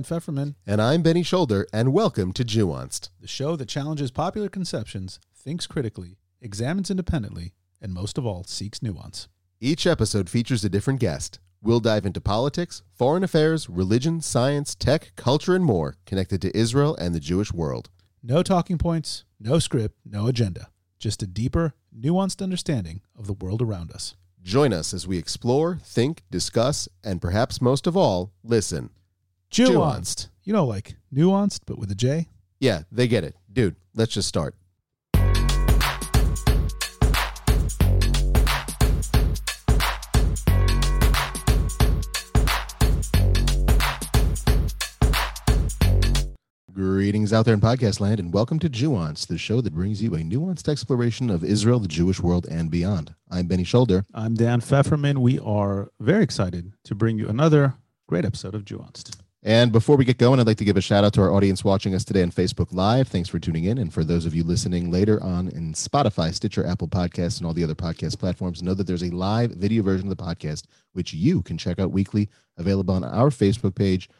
Dan Feferman, And I'm Benny Shoulder, and welcome to Nuanced. the show that challenges popular conceptions, thinks critically, examines independently, and most of all, seeks nuance. Each episode features a different guest. We'll dive into politics, foreign affairs, religion, science, tech, culture, and more connected to Israel and the Jewish world. No talking points, no script, no agenda. Just a deeper, nuanced understanding of the world around us. Join us as we explore, think, discuss, and perhaps most of all, listen. Nuanced. You know, like nuanced, but with a J. Yeah, they get it. Dude, let's just start. Greetings out there in podcast land, and welcome to Nuance, the show that brings you a nuanced exploration of Israel, the Jewish world, and beyond. I'm Benny Shoulder. I'm Dan Feferman. We are very excited to bring you another great episode of Nuanced. And before we get going, I'd like to give a shout out to our audience watching us today on Facebook Live. Thanks for tuning in. And for those of you listening later on in Spotify, Stitcher, Apple Podcasts, and all the other podcast platforms, know that there's a live video version of the podcast, which you can check out weekly, available on our Facebook page,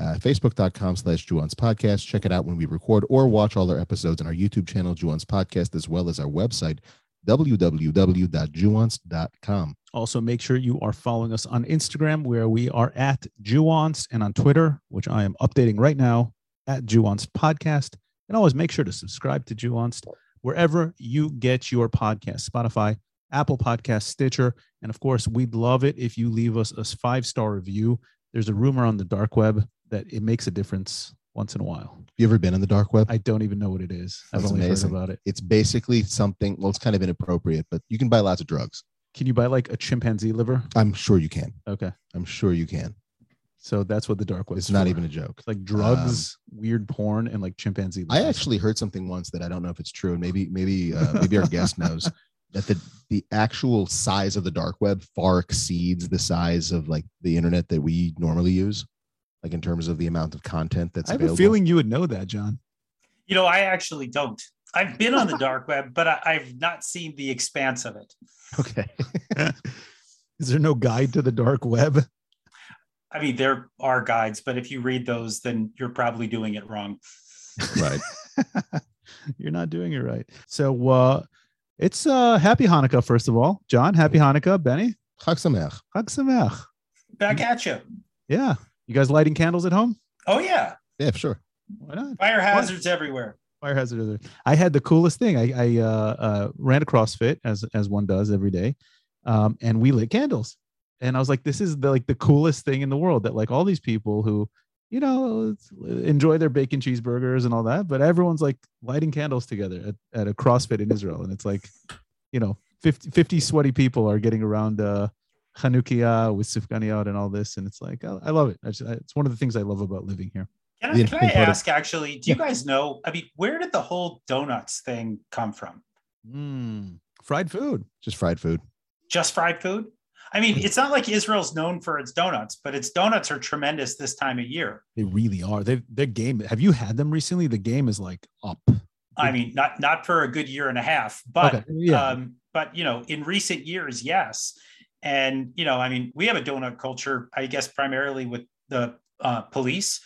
uh, facebook.com slash Juance Podcast. Check it out when we record or watch all our episodes on our YouTube channel, Juance Podcast, as well as our website, www.juance.com. Also, make sure you are following us on Instagram, where we are at Jewanced, and on Twitter, which I am updating right now at Jewanced Podcast. And always make sure to subscribe to Jewanced wherever you get your podcast Spotify, Apple Podcast, Stitcher. And of course, we'd love it if you leave us a five star review. There's a rumor on the dark web that it makes a difference once in a while. You ever been on the dark web? I don't even know what it is. I've That's only amazing. heard about it. it's basically something, well, it's kind of inappropriate, but you can buy lots of drugs. Can you buy like a chimpanzee liver? I'm sure you can. Okay. I'm sure you can. So that's what the dark web It's not for. even a joke. It's like drugs, weird porn, and like chimpanzee. I actually heard something once that I don't know if it's true, and maybe maybe uh, maybe our guest knows that the the actual size of the dark web far exceeds the size of like the internet that we normally use, like in terms of the amount of content that's I have available. a feeling you would know that, John. You know, I actually don't. I've been on the dark web, but I, I've not seen the expanse of it. Okay. Is there no guide to the dark web? I mean, there are guides, but if you read those, then you're probably doing it wrong. right. You're not doing it right. So uh it's uh happy Hanukkah, first of all. John, happy Hanukkah. Benny, Chag Sameach. Chag Sameach. Back at you. Yeah. You guys lighting candles at home? Oh, yeah. Yeah, for sure. Why not? Fire hazards everywhere. Fire hazard. is there. I had the coolest thing. I, I uh, uh, ran a CrossFit as as one does every day, um, and we lit candles. And I was like, this is the like the coolest thing in the world. That like all these people who, you know, enjoy their bacon cheeseburgers and all that, but everyone's like lighting candles together at, at a CrossFit in Israel, and it's like, you know, 50, 50 sweaty people are getting around uh, Chanukiah with sufganiyot and all this, and it's like I, I love it. I just, I, it's one of the things I love about living here. Can I, can I interesting part of- ask, actually, do you guys know? I mean, where did the whole donuts thing come from? Mm, fried food. Just fried food. Just fried food? I mean, it's not like Israel's known for its donuts, but its donuts are tremendous this time of year. They really are. They their game. Have you had them recently? The game is like up. I mean, not not for a good year and a half, but Okay, yeah. um, but you know, in recent years, yes. And you know, I mean, we have a donut culture, I guess, primarily with the uh, police,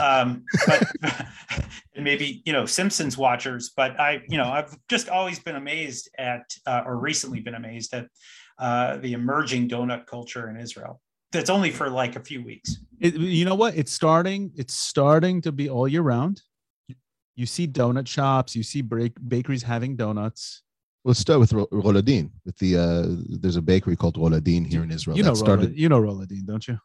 um, but and maybe you know Simpsons watchers. But I, you know, I've just always been amazed at, uh, or recently been amazed at uh, the emerging donut culture in Israel. That's only for like a few weeks. It, you know what? It's starting. It's starting to be all year round. You see donut shops. You see break, bakeries having donuts. Let's start with Ro- Roladin. With the uh, there's a bakery called Roladin here in Israel. You know, that started. Rola, you know Roladin, don't you? They're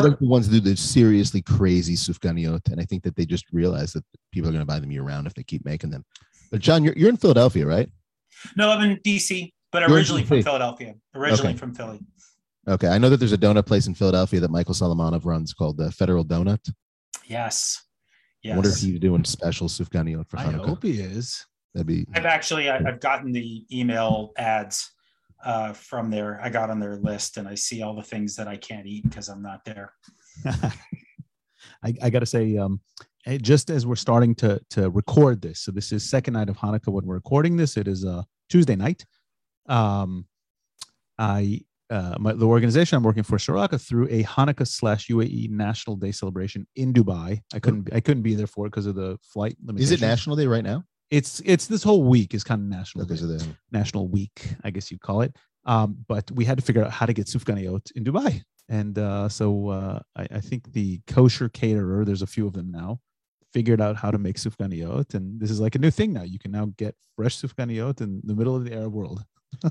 Sure. like the ones that do the seriously crazy sufganiyot, and I think that they just realize that people are going to buy them year round if they keep making them. But John, you're, you're in Philadelphia, right? No, I'm in DC, but You're in originally from Philadelphia. Originally Okay. from Philly. Okay, I know that there's a donut place in Philadelphia that Michael Solomonov runs called the Federal Donut. Yes. Yes. I Yes. wonder if he's doing special sufganiyot for Hanukkah. I Hanukkah. hope he is. That'd be I've actually I, I've gotten the email ads uh, from there. I got on their list and I see all the things that I can't eat because I'm not there. I, I got to say, um, just as we're starting to to record this, so this is second night of Hanukkah when we're recording this. It is uh, Tuesday night. Um, I uh, my, the organization I'm working for, Sharaka, threw a Hanukkah slash UAE National Day celebration in Dubai. I couldn't I couldn't be there for it because of the flight Is it National Day right now? It's it's this whole week is kind of national Okay, day, so the, national week, I guess you'd call it. Um, but we had to figure out how to get sufganiyot in Dubai, and uh, so uh, I, I think the kosher caterer, there's a few of them now, figured out how to make sufganiyot, and this is like a new thing now. You can now get fresh sufganiyot in the middle of the Arab world.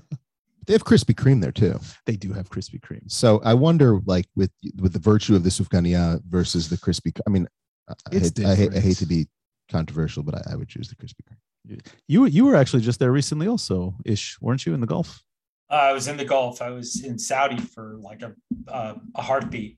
they have Krispy Kreme there too. They do have Krispy Kremes. So I wonder, like with with the virtue of the sufganiya versus the Krispy. I mean, I hate, I, hate, I hate to be controversial, but I, I would choose the Krispy Kreme. You you were actually just there recently, also, ish, weren't you in the Gulf? Uh, I was in the Gulf. I was in Saudi for like a uh, a heartbeat.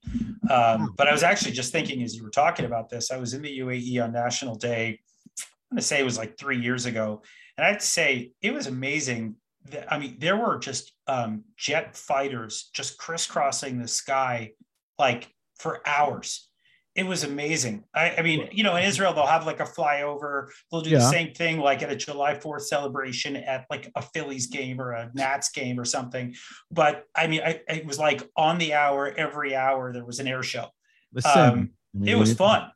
Um, but I was actually just thinking as you were talking about this. I was in the UAE on National Day. I'm going to say it was like three years ago, and I have to say it was amazing. That, I mean, there were just um, jet fighters just crisscrossing the sky like for hours. It was amazing. I, I mean, you know, in Israel they'll have like a flyover. They'll do the same thing like at a July 4th celebration at like a Phillies game or a Nats game or something but I mean, I, it was like on the hour, every hour there was an air show. Listen, Um, I mean, It was fun.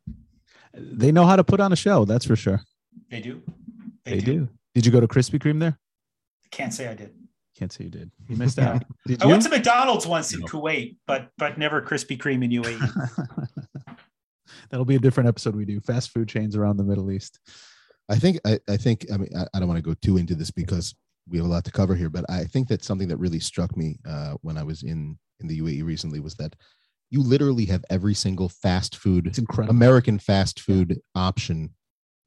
They know how to put on a show, that's for sure. They do. They, do. Did you go to Krispy Kreme there? Can't say I did. Can't say you did. You missed Yeah. out. Did I went to McDonald's once in No. Kuwait, but but never Krispy Kreme in. UAE. That'll be a different episode we do. Fast food chains around the Middle East. I think I, I think I mean I, I don't want to go too into this because we have a lot to cover here, but I think that something that really struck me uh, when I was in in the UAE recently was that you literally have every single fast food It's incredible. American fast food option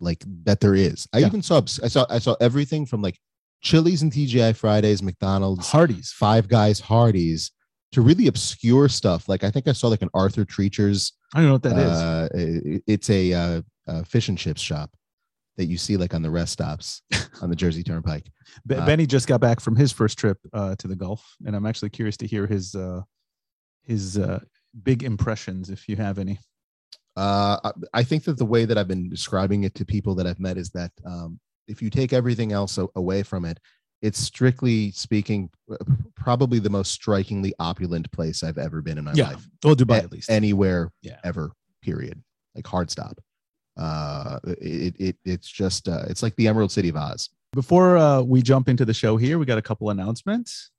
like that there is. I Yeah. even saw I saw I saw everything from like Chili's and TGI Fridays, McDonald's, Hardee's. Five Guys, Hardee's to really obscure stuff. Like I think I saw like an Arthur Treacher's. I don't know what that is. uh, it- it's a, uh, uh fish and chips shop that you see like on the rest stops on the Jersey Turnpike. Be- uh, Benny just got back from his first trip uh, to the Gulf, and I'm actually curious to hear his uh, his uh, big impressions, if you have any. Uh, I- I think that the way that I've been describing it to people that I've met is that um, if you take everything else away from it, it's strictly speaking uh, probably the most strikingly opulent place I've ever been in my Yeah, life. well, Dubai A- at least. Anywhere Yeah. ever, period. Like hard stop. Uh, it, it it's just uh, it's like the Emerald City of Oz. Before uh, we jump into the show here, we got a couple announcements.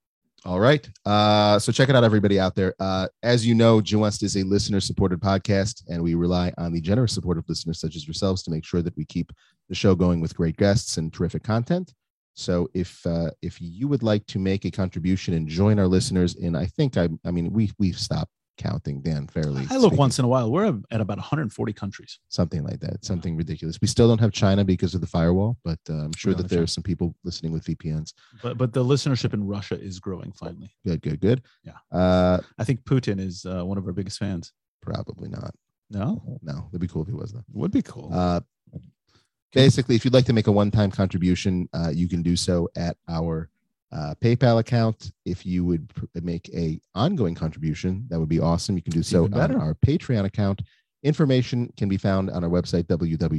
All right. Uh, so check it out, everybody out there. Uh, as you know, Nuanced is a listener supported podcast, and we rely on the generous support of listeners such as yourselves to make sure that we keep the show going with great guests and terrific content. So if uh, if you would like to make a contribution and join our listeners in, I think I I mean we we've stopped counting Dan fairly. I look speaking. once in a while. We're at about 140 countries. something like that, something ridiculous. We still don't have China because of the firewall, but uh, I'm sure that there China. are some people listening with VPNs. But but the listenership in Russia is growing finally. Good, good, good. Yeah. Uh, I think Putin is uh, one of our biggest fans. probably not. No, No, it'd be cool if he was though. would be cool. Basically, if you'd like to make a one-time contribution, uh, you can do so at our uh, PayPal account. If you would pr- make a ongoing contribution, that would be awesome. You can do so on our Patreon account. Information can be found on our website www.juance.com.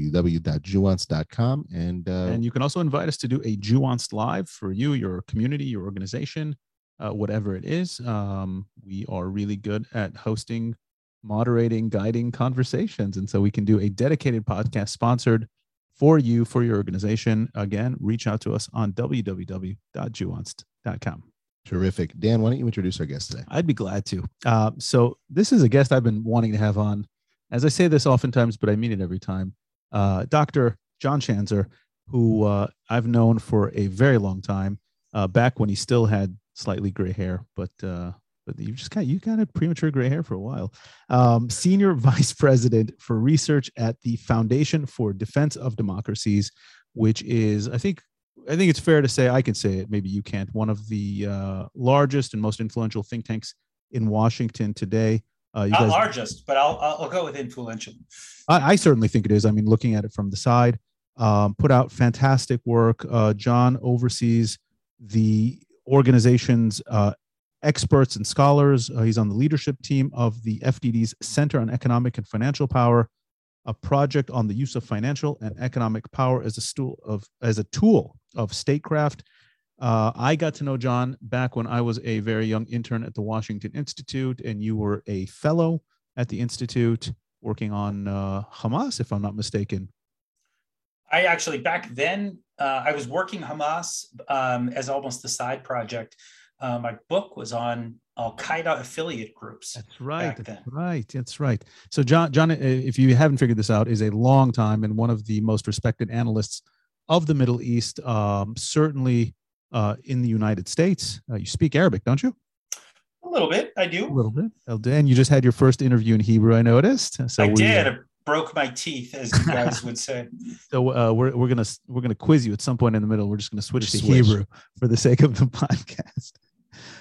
And, uh, and you can also invite us to do a Jewanced live for you, your community, your organization, uh, whatever it is. Um, we are really good at hosting, moderating, guiding conversations. And so we can do a dedicated podcast sponsored for you, for your organization. Again, reach out to us on www.juanced.com. terrific. Dan, why don't you introduce our guest today? I'd be glad to. Uh, so this is a guest I've been wanting to have on. As I say this oftentimes, but I mean it every time. Uh, Dr. John Schanzer, who uh, I've known for a very long time, uh, back when he still had slightly gray hair, but uh, but you've just got you got a premature gray hair for a while. Um, Senior Vice President for Research at the Foundation for Defense of Democracies, which is I think I think it's fair to say I can say it. Maybe you can't. One of the uh, largest and most influential think tanks in Washington today. Uh, you Not guys, largest, but I'll, I'll I'll go with influential. I, I certainly think it is. I mean, looking at it from the side, um, put out fantastic work. Uh, John oversees the organization's uh, experts and scholars. Uh, he's on the leadership team of the FDD's Center on Economic and Financial Power, a project on the use of financial and economic power as a tool of as a tool of statecraft. Uh, I got to know John back when I was a very young intern at the Washington Institute, and you were a fellow at the Institute working on uh, Hamas, if I'm not mistaken. I actually, back then, uh, I was working Hamas um, as almost a side project. Uh, my book was on Al Qaeda affiliate groups. That's right. That's right. That's right. So John, John, if you haven't figured this out, is a long time and one of the most respected analysts of the Middle East. Um, certainly uh, in the United States. Uh, you speak Arabic, don't you? A little bit. I do. A little bit. And you just had your first interview in Hebrew, I noticed. So I we, did. Uh, broke my teeth, as you guys would say. So uh, we're we're gonna we're gonna quiz you at some point in the middle. We're just gonna switch just to. Hebrew for the sake of the podcast.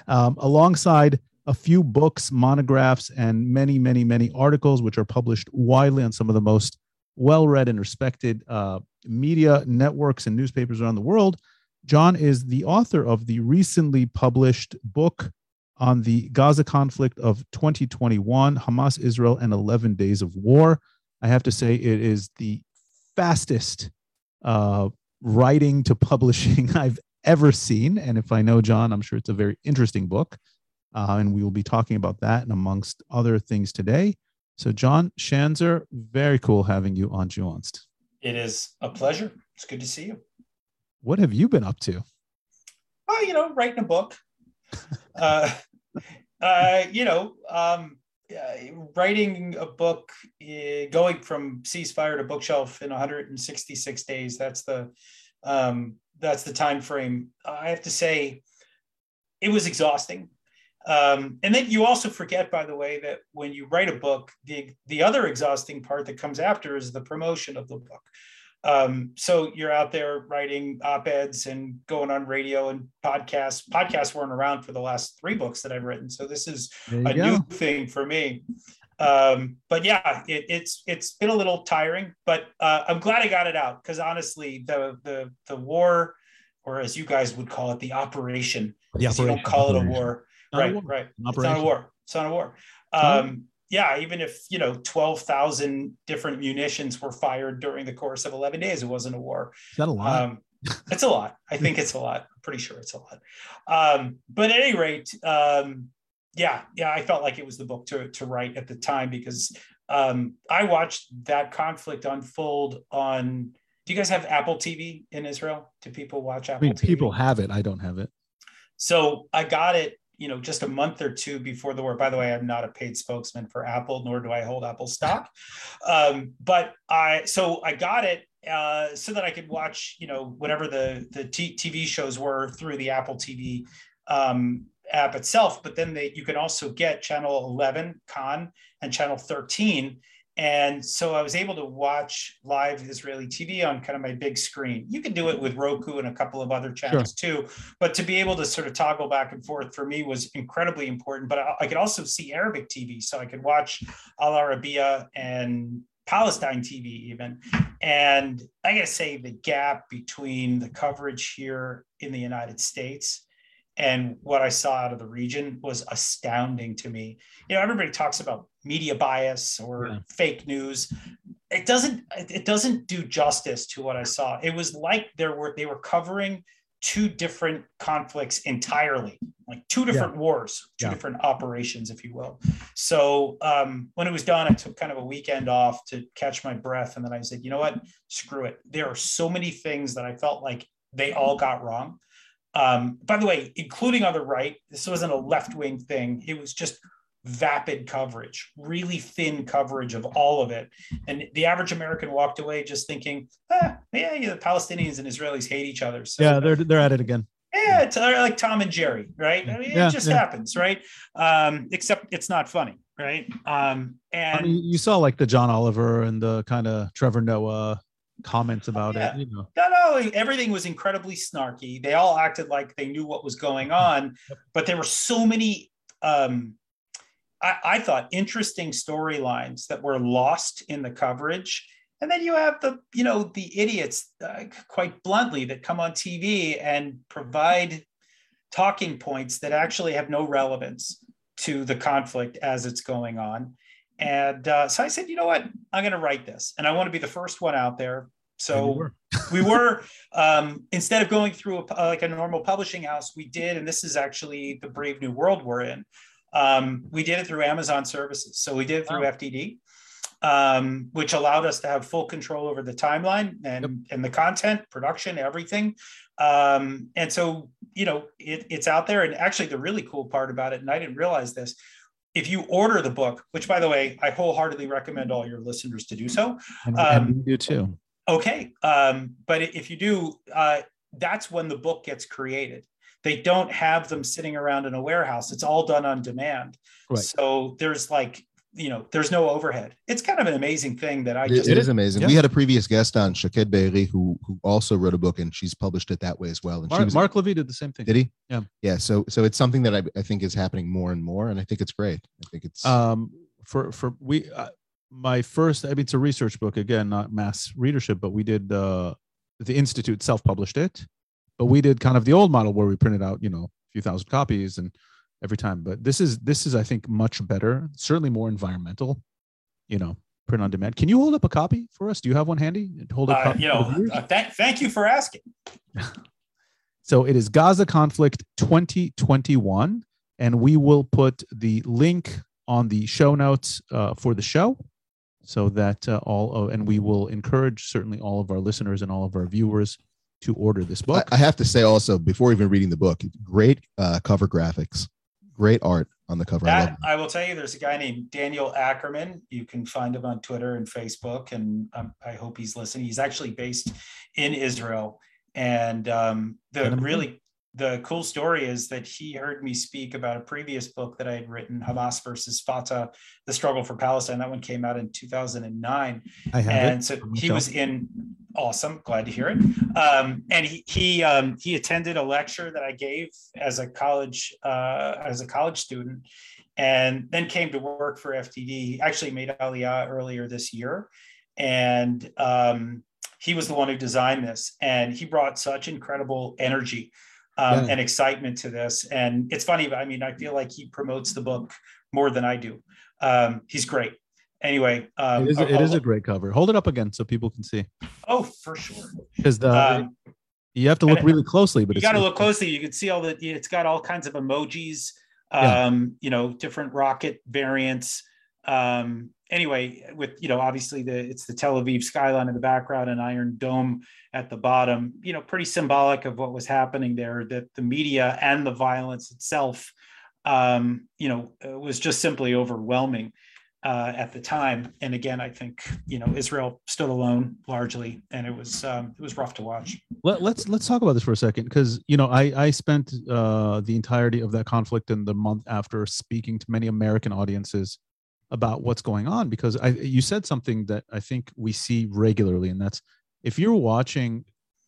Um, alongside a few books, monographs, and many, many, many articles, which are published widely on some of the most well-read and respected uh, media networks and newspapers around the world. John is the author of the recently published book on the Gaza conflict of 2021 Hamas, Israel, and 11 Days of War. I have to say, it is the fastest uh, writing to publishing I've ever seen. And if I know John, I'm sure it's a very interesting book. Uh, and we will be talking about that and amongst other things today. So, John Schanzer, very cool having you on Nuanced. It is a pleasure. It's good to see you. What have you been up to? Oh, you know, writing a book. uh, uh, you know, um, uh, writing a book, uh, going from ceasefire to bookshelf in 166 days. That's the um, that's the time frame. I have to say, it was exhausting. Um, and then you also forget, by the way, that when you write a book, the the other exhausting part that comes after is the promotion of the book. Um, so you're out there writing op-eds and going on radio and podcasts. Podcasts weren't around for the last three books that I've written, so this is a go. new thing for me. Um, but yeah, it, it's it's been a little tiring, but uh, I'm glad I got it out because honestly, the the the war, or as you guys would call it, the operation. The operation. You don't call it a war, right? A war. Right. It's not a war. It's not a war. Um, yeah, even if you know twelve thousand different munitions were fired during the course of eleven days, it wasn't a war. Is that a lot? Um, it's a lot. I think it's a lot. I'm pretty sure it's a lot. Um, but at any rate, um, yeah, yeah, I felt like it was the book to to write at the time because um, I watched that conflict unfold on. Do you guys have Apple TV in Israel? Do people watch Apple? I mean, TV? people have it. I don't have it. So I got it you know, just a month or two before the war. By the way, I'm not a paid spokesman for Apple, nor do I hold Apple stock. Um, but I, so I got it uh, so that I could watch, you know, whatever the the t- TV shows were through the Apple TV um, app itself. But then they, you can also get channel 11 Kan and channel 13 and so I was able to watch live Israeli TV on kind of my big screen. You can do it with Roku and a couple of other channels sure. too, but to be able to sort of toggle back and forth for me was incredibly important. But I, I could also see Arabic TV, so I could watch Al Arabiya and Palestine TV even. And I got to say, the gap between the coverage here in the United States and what I saw out of the region was astounding to me. You know, everybody talks about media bias or yeah. fake news. It doesn't it doesn't do justice to what I saw. It was like there were they were covering two different conflicts entirely, like two different yeah. wars, two yeah. different operations, if you will. So um, when it was done, I took kind of a weekend off to catch my breath, and then I said, you know what, screw it. There are so many things that I felt like they all got wrong um, by the way, including on the right, this wasn't a left wing thing. It was just vapid coverage, really thin coverage of all of it. And the average American walked away just thinking, ah, yeah, yeah, the Palestinians and Israelis hate each other. So, yeah, they're they're at it again. Yeah, it's like Tom and Jerry, right? I mean, yeah, it just yeah. happens, right? Um, except it's not funny, right? Um, and I mean, you saw like the John Oliver and the kind of Trevor Noah comments about yeah. it. You know. No, no, everything was incredibly snarky. They all acted like they knew what was going on, but there were so many. Um, I, I thought interesting storylines that were lost in the coverage. And then you have the, you know, the idiots, uh, quite bluntly, that come on TV and provide talking points that actually have no relevance to the conflict as it's going on. And uh, so I said, you know what? I'm going to write this. And I want to be the first one out there So were. we were um, instead of going through a, like a normal publishing house, we did, and this is actually the brave new world we're in. Um, we did it through Amazon services. So we did it through Wow. FDD, um, which allowed us to have full control over the timeline and, Yep. and the content, production, everything. Um, and so, you know, it, it's out there. And actually, the really cool part about it, and I didn't realize this, if you order the book, which by the way, I wholeheartedly recommend all your listeners to do so. Um, and we too. Okay. Um, but if you do, uh, that's when the book gets created. They don't have them sitting around in a warehouse. It's all done on demand. Right. So there's like, you know, there's no overhead. It's kind of an amazing thing that I It- just it is amazing. yeah. We had a previous guest on, Shaked Berry who who also wrote a book and she's published it that way as well. And she Mark, was Mark Levy did the same thing. did he? Yeah. Yeah. So so it's something that I, I think is happening more and more, and I think it's great. I think it's um for for we uh, my first i mean it's a research book again not mass readership but we did uh the institute self-published it but we did kind of the old model where we printed out you know a few thousand copies and every time but this is this is i think much better certainly more environmental you know print on demand can you hold up a copy for us do you have one handy hold up. uh, you know, uh, thank, thank you for asking. So it is Gaza Conflict 2021, and we will put the link on the show notes uh, for the show, so that uh, all of, and we will encourage certainly all of our listeners and all of our viewers to order this I, book. I have to say also before even reading the book, great uh, cover graphics, great art on the cover. I That I will tell you, there's a guy named Daniel Ackerman. You can find him on Twitter and Facebook, and um, I hope he's listening. He's actually based in Israel, and um, the really the cool story is that he heard me speak about a previous book that I had written, Hamas versus Fatah: The Struggle for Palestine. That one came out in 2009, I have and it. so he was in awesome. Glad to hear it. Um, and he he um, he attended a lecture that i gave as a college uh, as a college student and then came to work for FDD He actually made aliyah earlier this year. And um, he was the one who designed this. And he brought such incredible energy um, Yeah. and excitement to this. And it's funny i mean i feel like he promotes the book more than i do. Um, he's great anyway um, it is, I'll- it is a great cover. Hold it up again so people can see, Oh, for sure. because the Um, you have to look really closely. But you got to look closely. You can see all the. It's got all kinds of emojis. Yeah. Um, you know, different rocket variants. Um, anyway, with you know, obviously the it's the Tel Aviv skyline in the background and Iron Dome at the bottom. You know, pretty symbolic of what was happening there. That the media and the violence itself, um, you know, uh, was just simply overwhelming uh, at the time. And again, I think you know Israel stood alone largely, and it was um, it was rough to watch. Let, let's let's talk about this for a second because you know I I spent uh, the entirety of that conflict and the month after speaking to many American audiences about what's going on because I you said something that I think we see regularly and that's if you're watching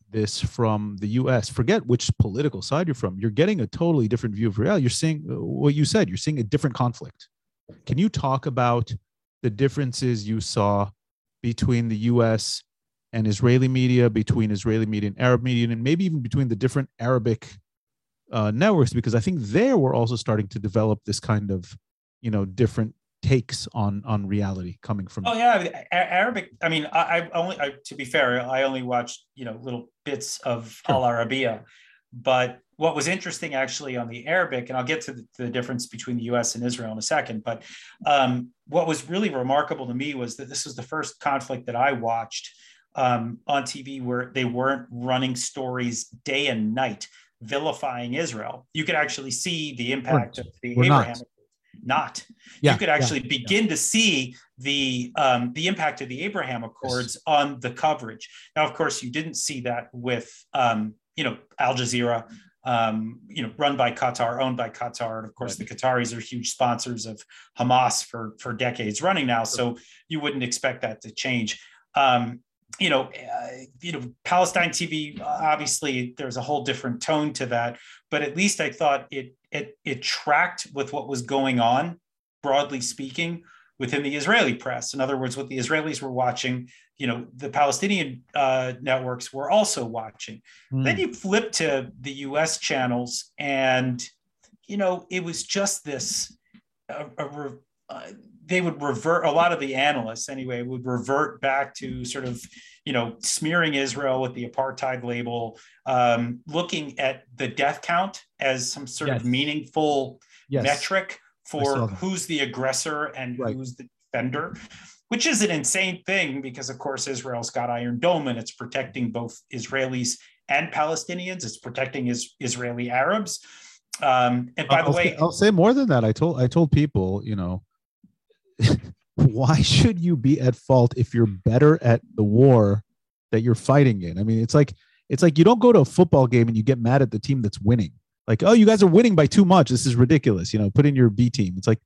this from the U.S. forget which political side you're from you're getting a totally different view of reality you're seeing uh, what you said you're seeing a different conflict can you talk about the differences you saw between the U.S and Israeli media, between Israeli media and Arab media, and maybe even between the different Arabic uh, networks, because I think there we're also starting to develop this kind of, you know, different takes on on reality coming from. Oh yeah, Arabic. I mean, I, I only. I, to be fair, I only watched you know little bits of Sure. Al Arabiya, but what was interesting actually on the Arabic, and I'll get to the, the difference between the U.S. and Israel in a second. But um, what was really remarkable to me was that this was the first conflict that I watched um, on TV where they weren't running stories day and night vilifying Israel. You could actually see the impact of the We're not. Abraham. Not Yeah, you could yeah, actually begin to see the um, the impact of the Abraham Accords on the coverage. Now, of course, you didn't see that with um, you know Al Jazeera, um, you know, run by Qatar, owned by Qatar, and of course, the Qataris are huge sponsors of Hamas for for decades running now. So you wouldn't expect that to change. Um, you know, uh, you know, Palestine TV. Obviously, there's a whole different tone to that, but at least I thought it it it tracked with what was going on, broadly speaking, within the Israeli press. In other words, what the Israelis were watching, you know, the Palestinian uh, networks were also watching. Hmm. Then you flip to the U.S. channels, and you know, it was just this. Uh, a, uh, they would revert a lot of the analysts anyway would revert back to sort of you know smearing israel with the apartheid label um, looking at the death count as some sort Yes. of meaningful Yes. metric for who's the aggressor and Right. who's the defender which is an insane thing because of course israel's got iron dome and it's protecting both israelis and palestinians it's protecting is, israeli arabs um, and by I'll the way say, I'll say more than that. I told I told people, you know, why should you be at fault if you're better at the war that you're fighting in? I mean, it's like it's like you don't go to a football game and you get mad at the team that's winning. Like, oh, you guys are winning by too much. This is ridiculous. You know, put in your B team. It's like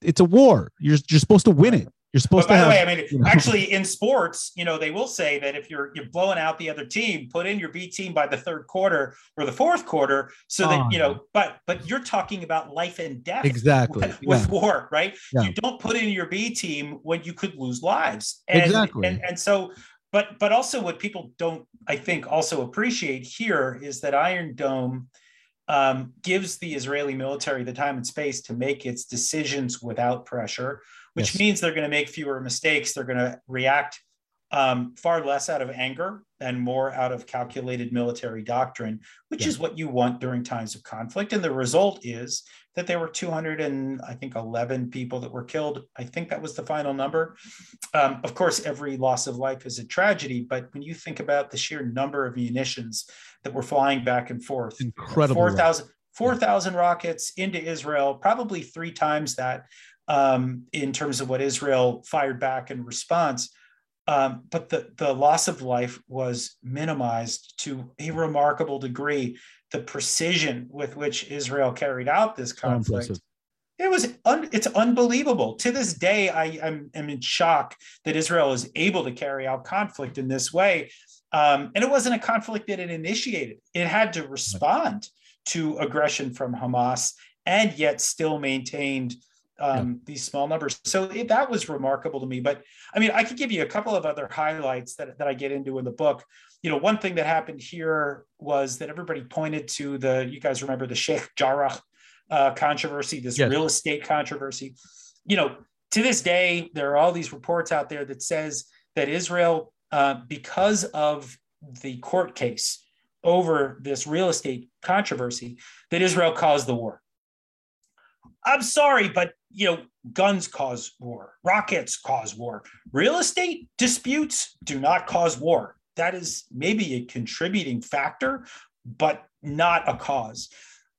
it's a war. You're you're supposed to win it. You're supposed But by to the way, I mean, you know- actually, in sports, you know, they will say that if you're you're blowing out the other team, put in your B team by the third quarter or the fourth quarter, so that Oh, you know. But but you're talking about life and death Exactly. with, with Yeah. war, right? Yeah. You don't put in your B team when you could lose lives. And, Exactly. And, and so, but but also what people don't, I think, also appreciate here is that Iron Dome um, gives the Israeli military the time and space to make its decisions without pressure, which Yes. means they're going to make fewer mistakes. They're going to react um, far less out of anger and more out of calculated military doctrine, which Yeah. is what you want during times of conflict. And the result is that there were 200 and I think 11 people that were killed. I think that was the final number. Um, of course, every loss of life is a tragedy, but when you think about the sheer number of munitions that were flying back and forth, Incredible. 4,000 4,000 rockets into Israel, probably three times that um, in terms of what Israel fired back in response. Um, but the, the loss of life was minimized to a remarkable degree. The precision with which Israel carried out this conflict it was un, it's unbelievable. To this day I am, am in shock that israel is able to carry out conflict in this way. Um, and it wasn't a conflict that it initiated. It had to respond to aggression from hamas and yet still maintained um, these small numbers so it, that was remarkable to me but i mean i could give you a couple of other highlights that, that i get into in the book you know one thing that happened here was that everybody pointed to the you guys remember the sheikh jarrah uh, controversy, this Yes. real estate controversy. You know, to this day, there are all these reports out there that says that Israel, uh, because of the court case over this real estate controversy, that Israel caused the war. I'm sorry, but you know, guns cause war, rockets cause war. Real estate disputes do not cause war. That is maybe a contributing factor, but not a cause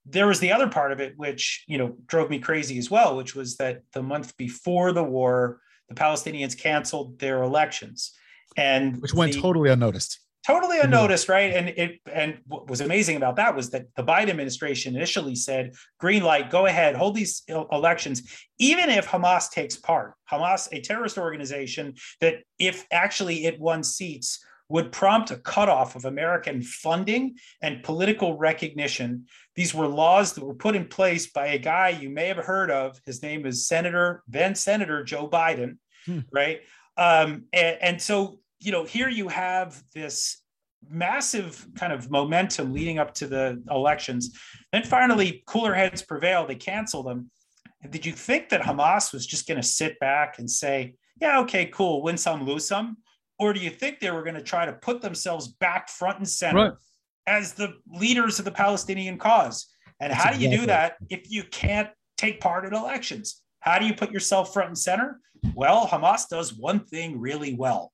there was the other part of it which you know drove me crazy as well which was that the month before the war the palestinians canceled their elections and Which went the- totally unnoticed. Totally unnoticed right? And it and what was amazing about that was that the biden administration initially said green light go ahead hold these elections even if hamas takes part. Hamas a terrorist organization that if actually it won seats would prompt a cutoff of american funding and political recognition. These were laws that were put in place by a guy you may have heard of. His name is senator then senator joe biden Hmm. right? Um, and, and so you know here you have this massive kind of momentum leading up to the elections. Then finally cooler heads prevail. They cancel them. Did you think that hamas was just going to sit back and say yeah okay cool win some lose some or do you think they were going to try to put themselves back front and center Right. as the leaders of the palestinian cause? And That's how do you do that if you can't take part in elections? How do you put yourself front and center? Well hamas does one thing really well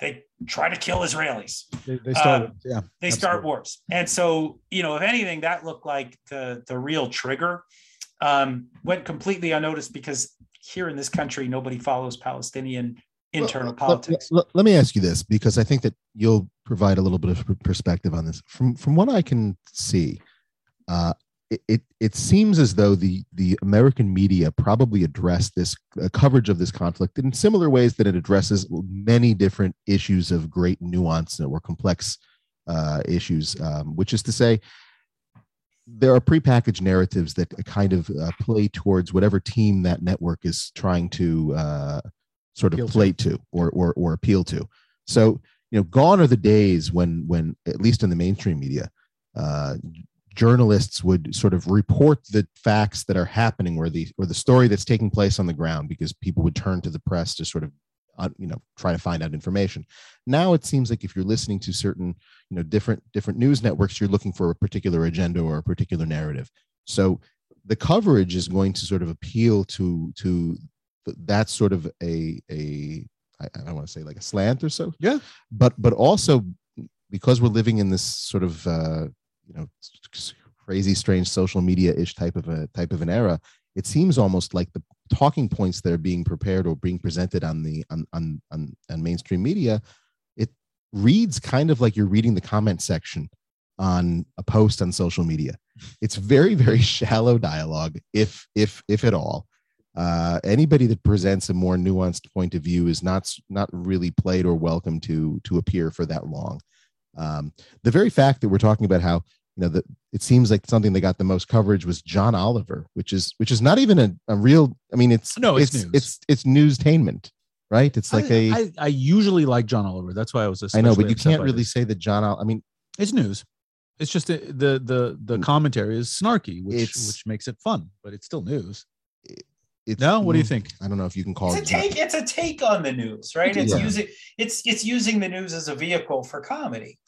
they try to kill israelis They, they started, Uh, yeah. they start wars and so you know if anything that looked like the the real trigger um, went completely unnoticed because here in this country nobody follows palestinian internal Let- politics Let, let me ask you this because I think that you'll provide a little bit of perspective on this. From from what I can see, uh, it, it it seems as though the the American media probably addressed this uh, coverage of this conflict in similar ways that it addresses many different issues of great nuance and or complex uh, issues. Um, which is to say, there are prepackaged narratives that kind of uh, play towards whatever team that network is trying to uh, sort of Appeal to. play to or, or or appeal to. So you know, gone are the days when when at least in the mainstream media, uh, journalists would sort of report the facts that are happening or the or the story that's taking place on the ground because people would turn to the press to sort of uh, you know try to find out information. Now it seems like if you're listening to certain you know different different news networks you're looking for a particular agenda or a particular narrative. So the coverage is going to sort of appeal to to that sort of a a I, I don't want to say like a slant or so. Yeah. but but also because we're living in this sort of uh you know crazy strange social media ish type of a type of an era it seems almost like the talking points that are being prepared or being presented on the on on on, on mainstream media it reads kind of like you're reading the comment section on a post on social media. It's very very shallow dialogue if if if at all. Uh, anybody that presents a more nuanced point of view is not not really played or welcome to to appear for that long um, the very fact that we're talking about how you know that it seems like something that got the most coverage was John Oliver, which is which is not even a, a real. I mean, it's No, it's it's news. it's it's newstainment, right? It's like I, a. I, I usually like John Oliver. That's why I was. I know, but you can't really this. say that John. I mean, It's news. It's just the the the, the Mm. commentary is snarky, which which makes it fun, but it's still news. It's No, what do you mm, think? I don't know if you can call It's it. a take. It's a take on the news, right? It's Yeah. using it's it's using the news as a vehicle for comedy.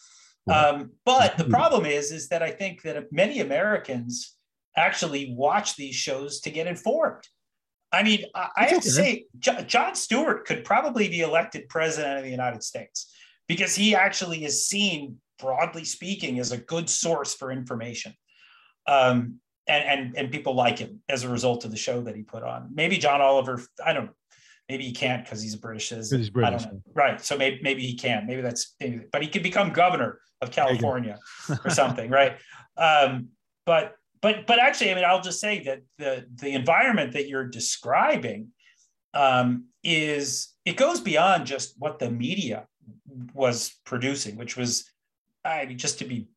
Right. Um, but the Mhm. problem is, is that I think that many Americans actually watch these shows to get informed. I mean, I, I That's have to say, Jo- Jon Stewart could probably be elected president of the United States because he actually is seen, broadly speaking, as a good source for information. Um, and, and, and people like him as a result of the show that he put on. Maybe John Oliver, I don't know. Maybe he can't because he's British citizen. he's I British. don't know. Right. So maybe maybe he can. Maybe that's maybe, but he could become governor of There you go. California or something, right? Um, but but but actually, I mean, I'll just say that the the environment that you're describing um, is it goes beyond just what the media was producing, which was, I mean, just to be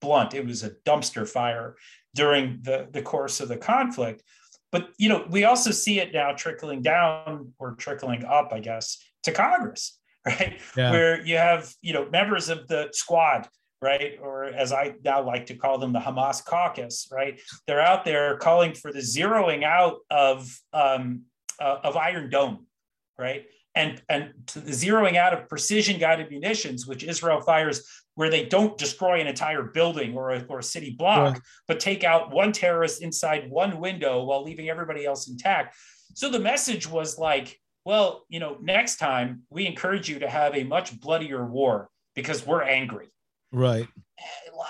blunt, it was a dumpster fire during the the course of the conflict. But you know, we also see it now trickling down or trickling up, I guess, to Congress, right? Yeah. Where you have you know members of the squad right? Or as I now like to call them, the Hamas caucus, right? They're out there calling for the zeroing out of um, uh, of Iron Dome, right? And and to the zeroing out of precision guided munitions, which Israel fires where they don't destroy an entire building or a, or a city block, Right. but take out one terrorist inside one window while leaving everybody else intact. So the message was like, well, you know, next time we encourage you to have a much bloodier war because we're angry. Right.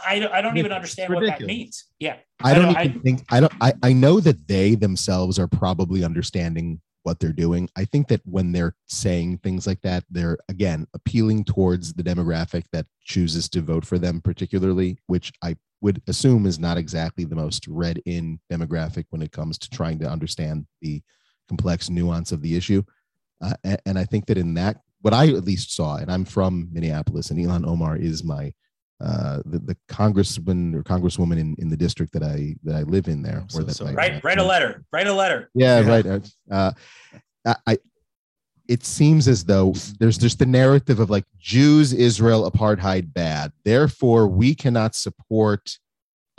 I, I don't even understand what that means. Yeah. I don't I- even think I don't I, I know that they themselves are probably understanding what they're doing. I think that when they're saying things like that, they're again appealing towards the demographic that chooses to vote for them, particularly, which I would assume is not exactly the most read in demographic when it comes to trying to understand the complex nuance of the issue. Uh, a- and, I think that in that, what I at least saw, and I'm from Minneapolis, and Ilhan Omar is my uh, the, the congressman or congresswoman in, in the district that I that I live in there. I'm so or that sorry. I- Write, write a letter. Write a letter. Yeah, Yeah. right. Uh, Uh, I, I it seems as though there's just the narrative of like Jews, Israel, apartheid bad. Therefore, we cannot support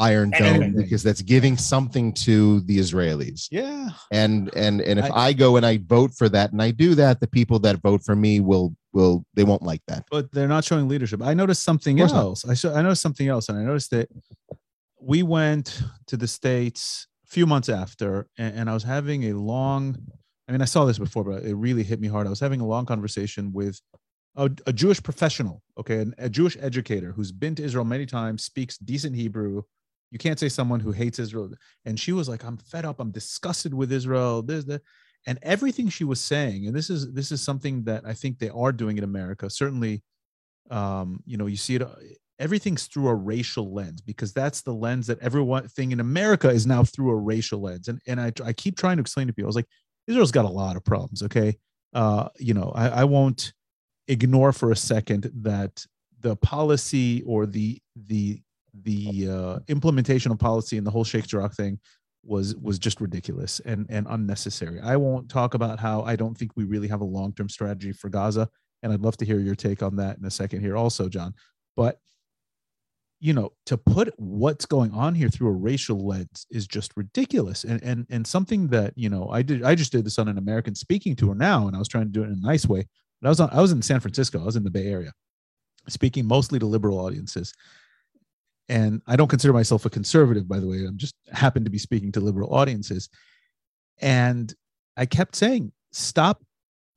Iron Dome because that's giving something to the Israelis. Yeah. And and and if I- I, go and I vote for that and I do that, the people that vote for me will will they won't like that. but they're not showing leadership. I noticed something course not. else. I saw, I noticed something else, and I noticed that we went to the states a few months after, and, and I was having a long. I mean, I saw this before, but it really hit me hard. I was having a long conversation with a, a Jewish professional, okay, an, a Jewish educator who's been to Israel many times, speaks decent Hebrew. You can't say someone who hates Israel. And she was like, "I'm fed up. I'm disgusted with Israel." This, that, and everything she was saying and this is this is something that i think they are doing in america certainly um you know you see it uh, everything's through a racial lens because that's the lens that everyone thing in america is now through a racial lens and and i, I keep trying to explain to people i was like israel's got a lot of problems okay uh you know i, I won't ignore for a second that the policy or the the the uh, implementation of policy and the whole Sheikh Jarrah thing was was just ridiculous and and unnecessary. I won't talk about how I don't think we really have a long term strategy for Gaza, and I'd love to hear your take on that in a second here, also, John. But you know to put what's going on here through a racial lens is just ridiculous and and and something that you know i did i just did this on an american speaking tour now and i was trying to do it in a nice way but i was on i was in san francisco i was in the bay area speaking mostly to liberal audiences and i don't consider myself a conservative by the way i'm just happen to be speaking to liberal audiences and i kept saying stop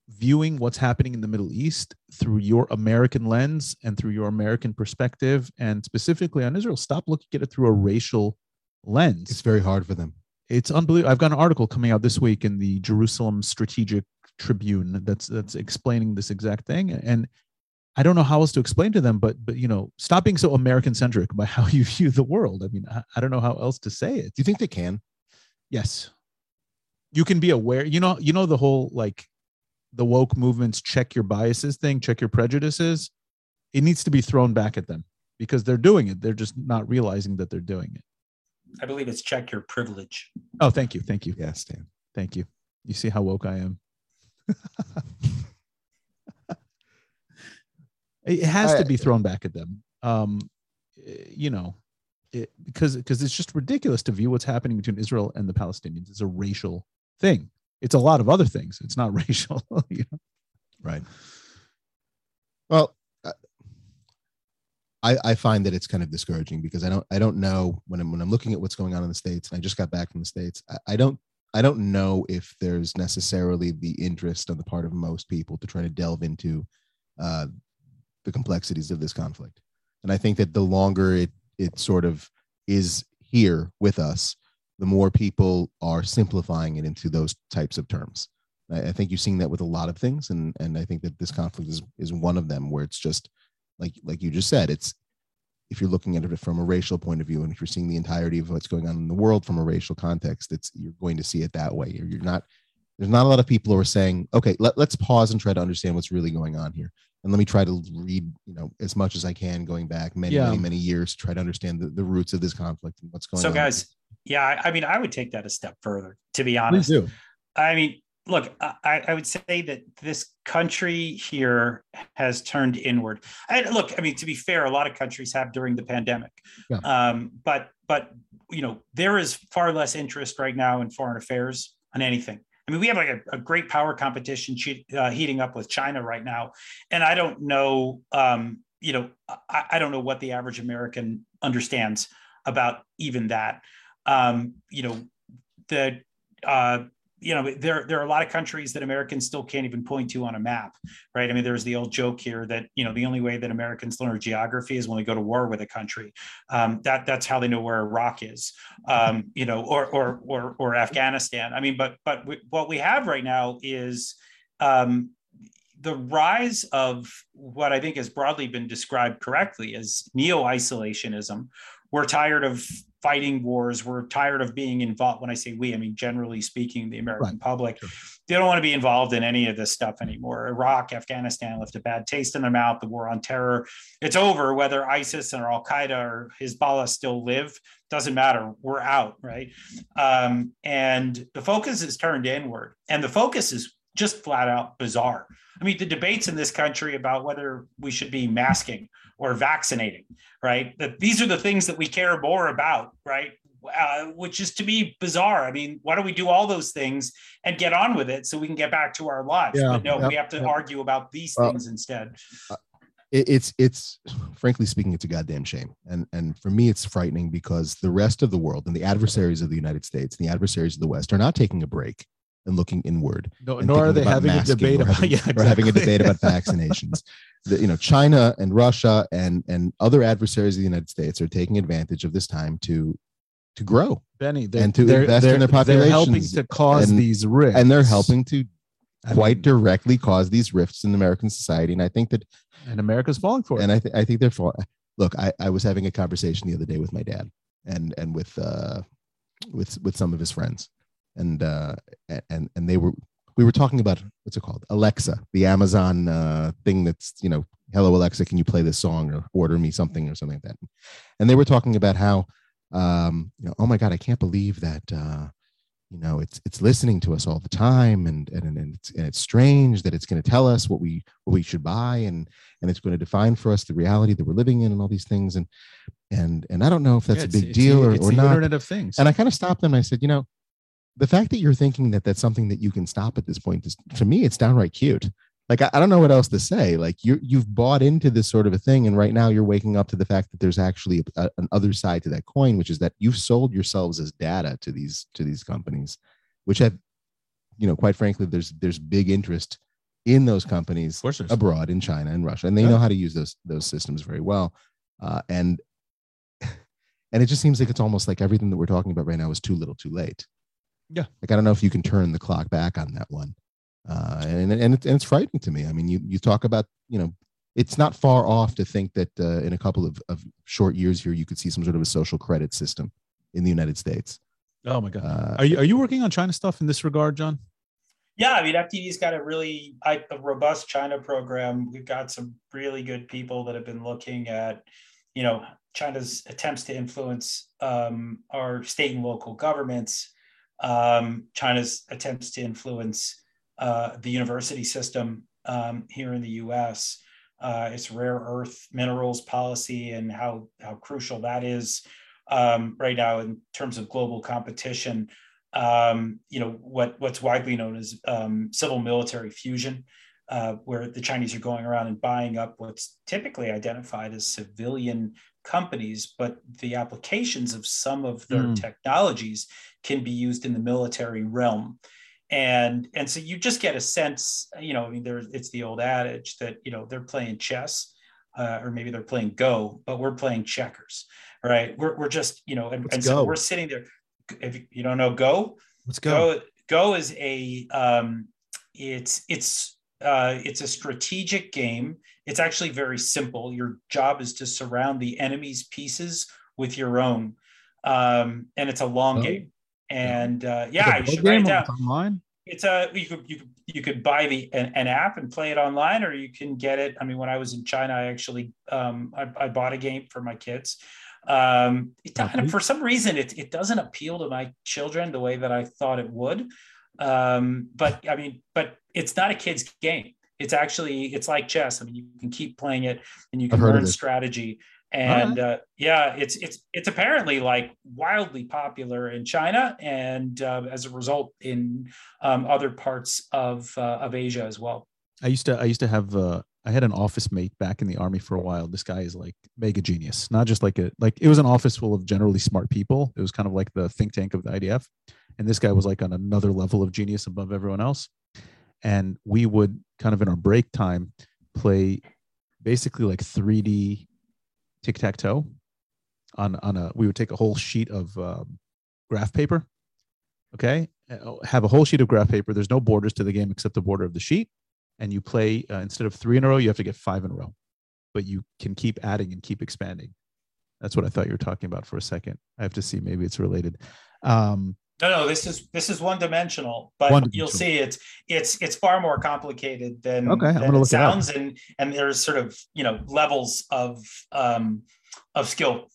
viewing what's happening in the Middle East through your American lens and through your American perspective, and specifically on Israel, stop looking at it through a racial lens. It's very hard for them. It's unbelievable. I've got an article coming out this week in the Jerusalem Strategic Tribune that's that's explaining this exact thing, and I don't know how else to explain to them, but but you know, stop being so American centric by how you view the world. I mean, I, I don't know how else to say it. Do you think they can? Yes, you can be aware. You know, you know the whole like the woke movements check your biases thing, check your prejudices, it needs to be thrown back at them because they're doing it. They're just not realizing that they're doing it. I believe it's check your privilege. Oh, thank you. Thank you. Yes, Dan. Thank you. You see how woke I am. it has to be thrown back at them. Um, you know, it, because because it's just ridiculous to view what's happening between Israel and the Palestinians as a racial thing it's a lot of other things. It's not racial. you know? Right. Well, I, I find that it's kind of discouraging because I don't I don't know when I'm when I'm looking at what's going on in the states and I just got back from the states I, I don't I don't know if there's necessarily the interest on the part of most people to try to delve into uh, the complexities of this conflict and I think that the longer it it sort of is here with us the more people are simplifying it into those types of terms. I, I think you've seen that with a lot of things, and and I think that this conflict is is one of them where it's just like like you just said, it's if you're looking at it from a racial point of view, and if you're seeing the entirety of what's going on in the world from a racial context, it's you're going to see it that way. You're, you're not there's not a lot of people who are saying, okay, let, let's pause and try to understand what's really going on here. And let me try to read, you know, as much as I can going back many, yeah. many, many years to try to understand the, the roots of this conflict and what's going so on. So guys, yeah, I mean, I would take that a step further, to be honest. Please do. I mean, look, I, I, would say that this country here has turned inward. And look, I mean, to be fair, a lot of countries have during the pandemic. Yeah. Um, but but you know, there is far less interest right now in foreign affairs on anything. I mean, we have like a, a great power competition uh, heating up with China right now, and I don't know, um, you know, I, I don't know what the average American understands about even that. Um, you know, the uh, you know, there there are a lot of countries that Americans still can't even point to on a map, right? I mean, there's the old joke here that you know the only way that Americans learn geography is when we go to war with a country. Um, that that's how they know where Iraq is, um, you know, or or or or Afghanistan. I mean, but but what we have right now is um, the rise of what I think has broadly been described correctly as neo isolationism. We're tired of fighting wars. We're tired of being involved. When I say we, I mean generally speaking, the American right. public. Sure. They don't want to be involved in any of this stuff anymore. Iraq, Afghanistan left a bad taste in their mouth. The war on terror, it's over. Whether ISIS or Al Qaeda or Hezbollah still live doesn't matter. We're out, right? Um, and the focus is turned inward, and the focus is just flat out bizarre. I mean, the debates in this country about whether we should be masking or vaccinating, right? That these are the things that we care more about, right? Uh, which is to be bizarre. I mean, why don't we do all those things and get on with it so we can get back to our lives? Yeah, but no, yeah, we have to yeah. argue about these things instead. Uh, it's it's frankly speaking, it's a goddamn shame, and and for me, it's frightening because the rest of the world and the adversaries of the United States and the adversaries of the West are not taking a break and looking inward. No, nor are they having a debate about having, yeah, exactly. having a debate about vaccinations. the, you know, China and Russia and and other adversaries of the United States are taking advantage of this time to to grow, Benny, and to invest in their populations. They're helping to cause and, these rifts, and they're helping to quite mean, directly cause these rifts in American society. And I think that, and America's falling for it. And I think I think they're falling. Look, I, I was having a conversation the other day with my dad and and with uh with with some of his friends and uh, and and they were we were talking about what's it called Alexa, the Amazon uh, thing that's you know, hello Alexa, can you play this song or order me something or something like that, and they were talking about how um, you know, oh my god, I can't believe that. Uh, you know it's it's listening to us all the time and and, and it's and it's strange that it's going to tell us what we what we should buy and and it's going to define for us the reality that we're living in and all these things and and and I don't know if that's Yeah, a big deal or, it's or the not. Internet of Things. And I kind of stopped them. And I said, you know, the fact that you're thinking that that's something that you can stop at this point is, to me, it's downright cute. Like I, I don't know what else to say. Like you you've bought into this sort of a thing, and right now you're waking up to the fact that there's actually a, an other side to that coin, which is that you've sold yourselves as data to these to these companies, which have, you know, quite frankly, there's there's big interest in those companies of course, there's- abroad in China and Russia, and they Yeah. know how to use those those systems very well. Uh, and and it just seems like it's almost like everything that we're talking about right now is too little, too late. Yeah. Like I don't know if you can turn the clock back on that one, uh, and and, it, and it's frightening to me. I mean, you you talk about you know. It's not far off to think that uh, in a couple of, of short years here, you could see some sort of a social credit system in the United States. oh my god. Uh, Are you are you working on China stuff in this regard, John? Yeah, I mean, FDD's got a really a robust China program. We've got some really good people that have been looking at, you know, China's attempts to influence um, our state and local governments, um, China's attempts to influence uh, the university system um, here in the U.S. Uh, its rare earth minerals policy and how how crucial that is um, right now in terms of global competition um, you know what what's widely known as um, civil military fusion, uh, where the Chinese are going around and buying up what's typically identified as civilian companies, but the applications of some of their Mm. technologies can be used in the military realm. And and so you just get a sense, you know, I mean, there it's the old adage that you know they're playing chess, uh, or maybe they're playing Go, but we're playing checkers, right? We're, we're just you know, and, and so we're sitting there. If you don't know Go, Let's Go Go is a um, it's it's uh, it's a strategic game. It's actually very simple. Your job is to surround the enemy's pieces with your own, um, and it's a long Oh. game. And uh, yeah, you should write it down. it's online. It's a you could you could you could buy the an, an app and play it online, or you can get it. I mean, when I was in China, I actually um, I, I bought a game for my kids. Um, it, and for some reason, it it doesn't appeal to my children the way that I thought it would. Um, but I mean, but it's not a kid's game. It's actually it's like chess. I mean, you can keep playing it and you can learn strategy. And uh, yeah, it's it's it's apparently like wildly popular in China, and uh, as a result, in um, other parts of uh, of Asia as well. I used to I used to have uh I had an office mate back in the army for a while. This guy is like mega genius. Not just like a like it was an office full of generally smart people. It was kind of like the think tank of the IDF. And this guy was like on another level of genius above everyone else. And we would kind of in our break time play basically like 3D tic-tac-toe on on a we would take a whole sheet of um, graph paper. Okay? Uh, Have a whole sheet of graph paper. There's no borders to the game except the border of the sheet and you play uh, instead of three in a row, you have to get five in a row, but you can keep adding and keep expanding. That's what I thought you were talking about for a second. I have to see maybe it's related. Um, No, no, this is this is one dimensional, but One-dimensional. you'll see it's it's it's far more complicated than, Okay, I'm than gonna it look it up. sounds, and and there's sort of you know levels of um of skill.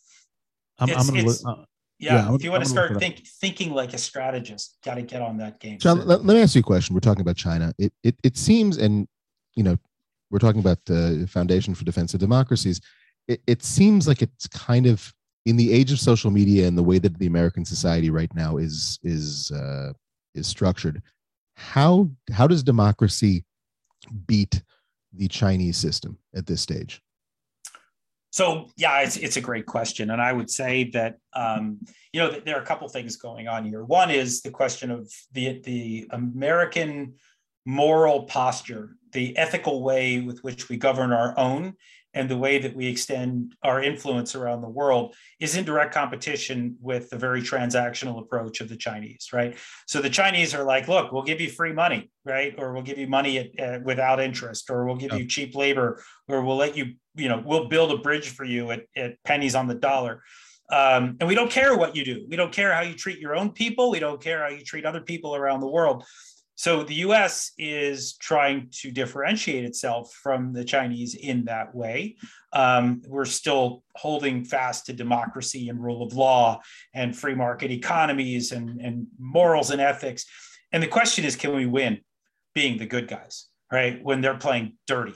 I'm, I'm gonna look. Uh, Yeah, Yeah, if you want to start think, thinking like a strategist, got to get on that game. John, let, let me ask you a question. We're talking about China. It it it seems, and you know, we're talking about the Foundation for Defense of Democracies. It, it seems like it's kind of in the age of social media and the way that the American society right now is is uh, is structured. How how does democracy beat the Chinese system at this stage? So yeah, it's it's a great question, and I would say that um, you know there are a couple things going on here. One is the question of the the American moral posture, the ethical way with which we govern our own, and the way that we extend our influence around the world is in direct competition with the very transactional approach of the Chinese, right? So the Chinese are like, look, we'll give you free money, right, or we'll give you money at, uh, without interest, or we'll give you cheap labor, or we'll let you you know, we'll build a bridge for you at, at pennies on the dollar. Um, and we don't care what you do. We don't care how you treat your own people. We don't care how you treat other people around the world. So the US is trying to differentiate itself from the Chinese in that way. Um, we're still holding fast to democracy and rule of law and free market economies and, and morals and ethics. And the question is, can we win being the good guys, right? When they're playing dirty.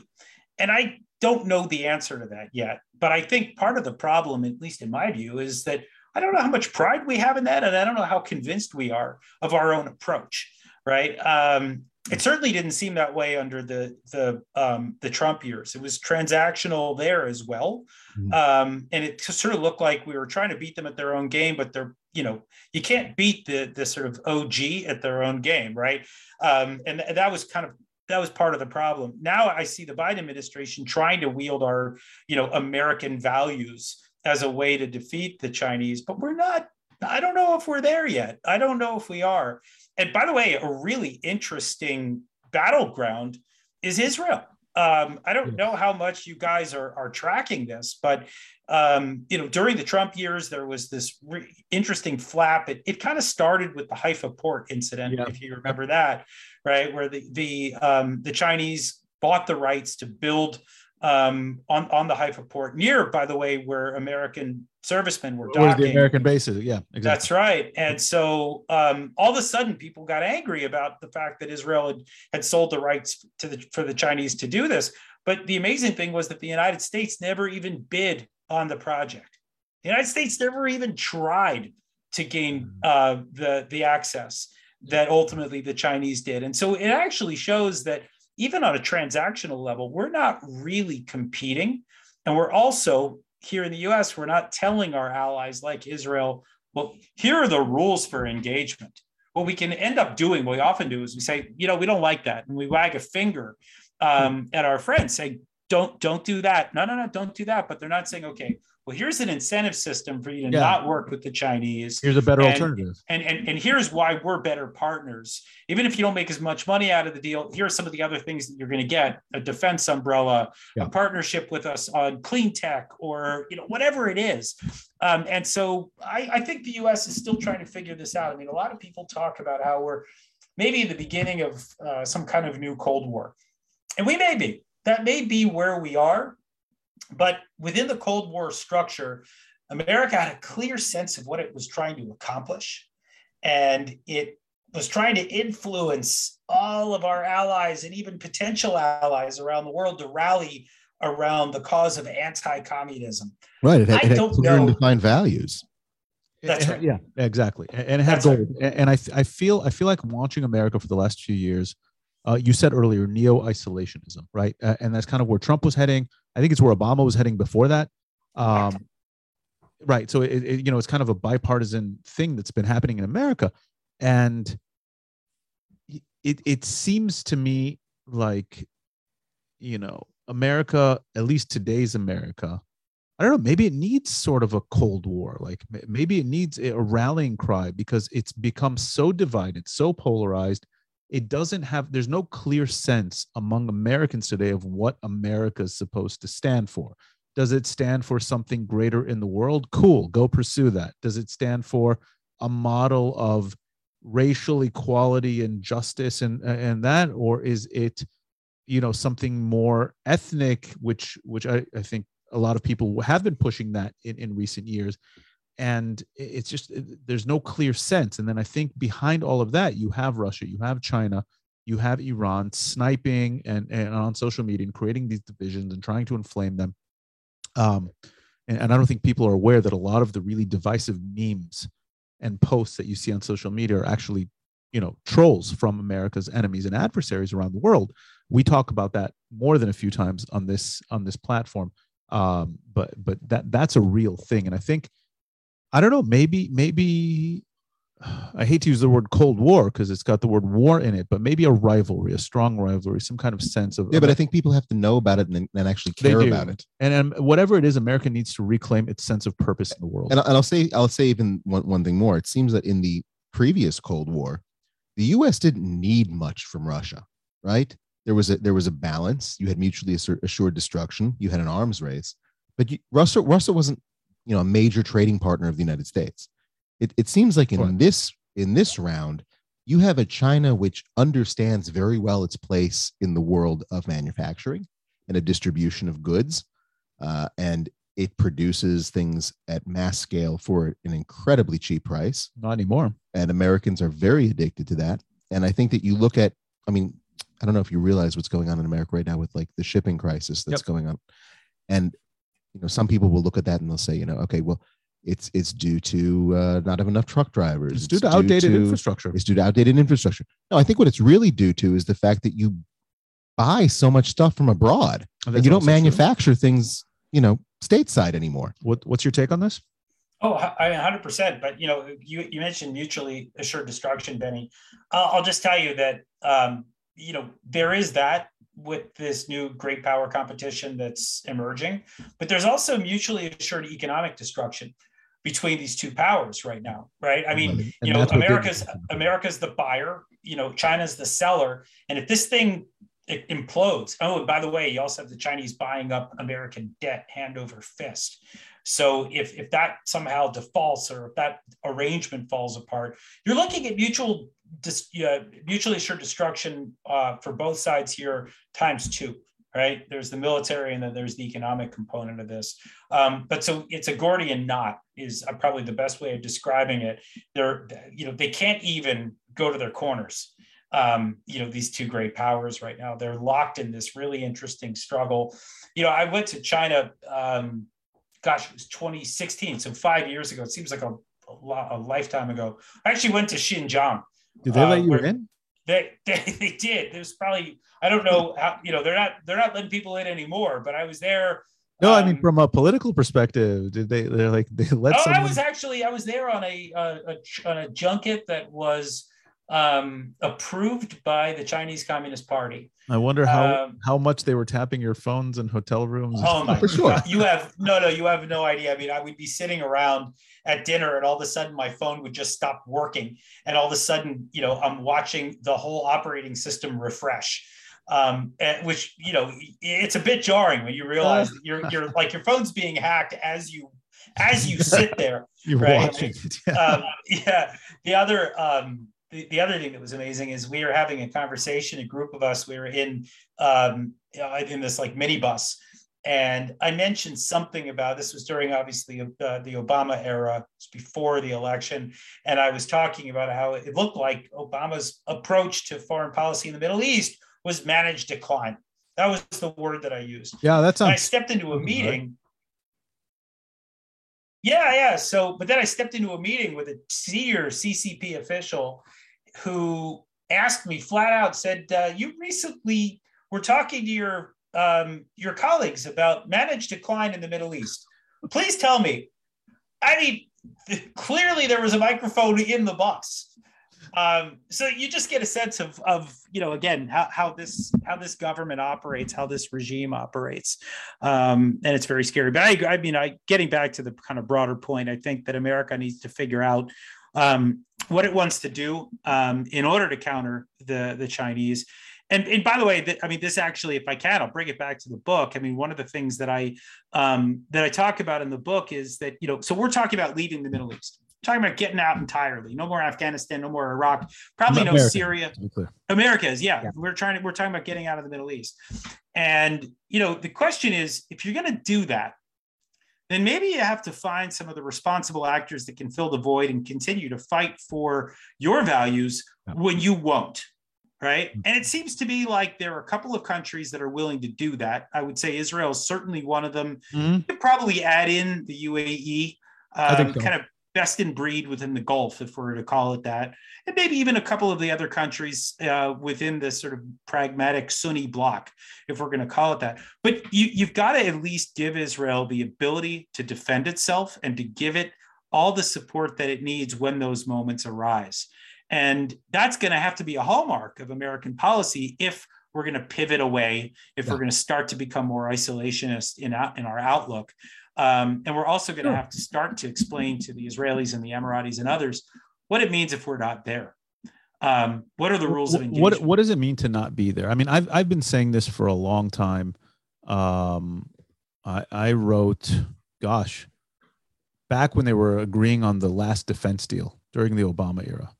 And I don't know the answer to that yet. But I think part of the problem, at least in my view, is that I don't know how much pride we have in that, and I don't know how convinced we are of our own approach. Right? Um, it certainly didn't seem that way under the the um, the Trump years. It was transactional there as well, mm-hmm. um, and it sort of looked like we were trying to beat them at their own game. But they're you know you can't beat the the sort of OG at their own game, right? Um, and th- that was kind of that was part of the problem. Now I see the Biden administration trying to wield our you know American values as a way to defeat the Chinese, but we're not. I don't know if we're there yet. I don't know if we are. And by the way, a really interesting battleground is Israel. Um, I don't know how much you guys are, are tracking this, but um, you know, during the Trump years, there was this re- interesting flap. It, it kind of started with the Haifa port incident, yeah. if you remember that, right, where the the um, the Chinese bought the rights to build um, on on the Haifa port, near, by the way, where American servicemen were docking. the American bases? Yeah, exactly. That's right. And so um, all of a sudden, people got angry about the fact that Israel had, had sold the rights to the for the Chinese to do this. But the amazing thing was that the United States never even bid on the project. The United States never even tried to gain mm. uh, the the access that ultimately the Chinese did. And so it actually shows that even on a transactional level, we're not really competing. And we're also here in the US, we're not telling our allies like Israel, well, here are the rules for engagement. What we can end up doing, what we often do is we say, you know, we don't like that. And we wag a finger um, at our friends saying, don't, don't do that. No, no, no, don't do that. But they're not saying, okay, well, here's an incentive system for you to yeah. not work with the Chinese. Here's a better and, alternative. And, and, and here's why we're better partners. Even if you don't make as much money out of the deal, here are some of the other things that you're going to get a defense umbrella, yeah. a partnership with us on clean tech, or you know, whatever it is. Um, and so I, I think the US is still trying to figure this out. I mean, a lot of people talk about how we're maybe in the beginning of uh, some kind of new Cold War. And we may be. That may be where we are but within the Cold War structure, America had a clear sense of what it was trying to accomplish. And it was trying to influence all of our allies and even potential allies around the world to rally around the cause of anti-communism. Right. It had, it had clear and defined values. That's right. Yeah, exactly. And it had That's gold. Right. And I, I feel I feel like watching America for the last few years. Uh, you said earlier neo-isolationism, right? Uh, and that's kind of where Trump was heading. I think it's where Obama was heading before that. Um, right. So it, it, you know, it's kind of a bipartisan thing that's been happening in America, and it it seems to me like, you know, America, at least today's America, I don't know, maybe it needs sort of a Cold War. Like maybe it needs a rallying cry because it's become so divided, so polarized, it doesn't have there's no clear sense among americans today of what america is supposed to stand for. Does it stand for something greater in the world? Cool go pursue that. Does it stand for a model of racial equality and justice and and that? Or is it you know something more ethnic which which i, I think a lot of people have been pushing that in, in recent years and it's just there's no clear sense and then i think behind all of that you have russia you have china you have iran sniping and, and on social media and creating these divisions and trying to inflame them. Um, and, and i don't think people are aware that a lot of the really divisive memes and posts that you see on social media are actually you know trolls from america's enemies and adversaries around the world. We talk about that more than a few times on this on this platform. Um, but but that that's a real thing and i think I don't know. Maybe, maybe I hate to use the word Cold War because it's got the word war in it, but maybe a rivalry, a strong rivalry, some kind of sense of. Yeah, but I think people have to know about it and, and actually care about it. And, and whatever it is, America needs to reclaim its sense of purpose in the world. And, and I'll say, I'll say even one, one thing more. It seems that in the previous Cold War, the U.S. didn't need much from Russia, right? There was a there was a balance. You had mutually assured destruction. You had an arms race, but you, Russia Russia wasn't you know a major trading partner of the United States. It, it seems like in this in this round, you have a China which understands very well its place in the world of manufacturing and a distribution of goods, uh, and it produces things at mass scale for an incredibly cheap price. Not anymore. And Americans are very addicted to that. And I think that you look at, I mean, I don't know if you realize what's going on in America right now with like the shipping crisis that's Yep. going on, and you know some people will look at that and they'll say, you know, okay, well, it's it's due to uh, not have enough truck drivers. It's due to outdated to- infrastructure. It's due to outdated infrastructure. No, I think what it's really due to is the fact that you buy so much stuff from abroad and you don't also true. manufacture things, you know, stateside anymore. What, what's your take on this? Oh, I mean, hundred percent. But you know, you you mentioned mutually assured destruction, Benny. I'll, I'll just tell you that um, you know there is that with this new great power competition that's emerging, but there's also mutually assured economic destruction between these two powers right now. Right? I mean, And you know, that's what they're- America's America's the buyer. You know, China's the seller, and if this thing it implodes. Oh, by the way, you also have the Chinese buying up American debt hand over fist. So if if that somehow defaults or if that arrangement falls apart, you're looking at mutual dis, uh, mutually assured destruction uh, for both sides here times two. Right? There's the military and then there's the economic component of this. Um, but so it's a Gordian knot is uh, probably the best way of describing it. They're you know they can't even go to their corners um, you know, these two great powers right now. They're locked in this really interesting struggle. You know, I went to China, um, gosh, it was 2016, so five years ago. It seems like a, a lifetime ago. I actually went to Xinjiang. Did they Uh, let you where- in? They, they they did. Was probably I don't know how you know they're not they're not letting people in anymore. But I was there. No, I mean um, from a political perspective, did they? They're like they let oh, someone. I was actually I was there on a, a, a on a junket that was um, approved by the Chinese Communist Party. I wonder how um, how much they were tapping your phones in hotel rooms. Oh my For sure. God. You have no, no, you have no idea. I mean, I would be sitting around at dinner and all of a sudden my phone would just stop working. And all of a sudden, you know, I'm watching the whole operating system refresh. Um, and- which, you know, it's a bit jarring when you realize that you're, you're like your phone's being hacked as you, as you sit there. You're right. watching it. Yeah. um, yeah. The other um, the, the other thing that was amazing is we were having a conversation. A group of us. We were in um, uh, in this like minibus, and I mentioned something about this was during obviously uh, the Obama era, it's before the election, and I was talking about how it looked like Obama's approach to foreign policy in the Middle East was managed decline. That was the word that I used. yeah, that's. And I stepped into a Right. meeting. Yeah, yeah. So, but then I stepped into a meeting with a senior CCP official who asked me flat out, said, uh, "You recently were talking to your um, your colleagues about managed decline in the Middle East. Please tell me." I mean, clearly there was a microphone in the bus. Um, so you just get a sense of, of you know, again, how, how this how this government operates, how this regime operates, um, and it's very scary. But I, I mean, I getting back to the kind of broader point, I think that America needs to figure out um, what it wants to do um, in order to counter the the Chinese. And, and by the way, th- I mean this actually, if I can, I'll bring it back to the book. I mean, one of the things that I um, that I talk about in the book is that you know, so we're talking about leaving the Middle East, talking about getting out entirely. No more Afghanistan, no more Iraq, probably no America, Syria. America is, yeah, Yeah. We're trying to we're talking about getting out of the Middle East. And you know, the question is, if you're going to do that, then maybe you have to find some of the responsible actors that can fill the void and continue to fight for your values when you won't. Right. Mm-hmm. And it seems to be like there are a couple of countries that are willing to do that. I would say Israel is certainly one of them. Mhm. You could probably add in the UAE, um, so. kind of best in breed within the Gulf, if we're to call it that, and maybe even a couple of the other countries uh, within this sort of pragmatic Sunni bloc, if we're going to call it that. But you, you've got to at least give Israel the ability to defend itself and to give it all the support that it needs when those moments arise. And that's going to have to be a hallmark of American policy if we're going to pivot away, if Yeah. we're going to start to become more isolationist in, in our outlook. Um, and we're also going to have to start to explain to the Israelis and the Emiratis and others what it means if we're not there. Um, what are the rules of engagement? What what does it mean to not be there? I mean, I've I've been saying this for a long time. Um, I I wrote, gosh, back when they were agreeing on the last defense deal during the Obama era.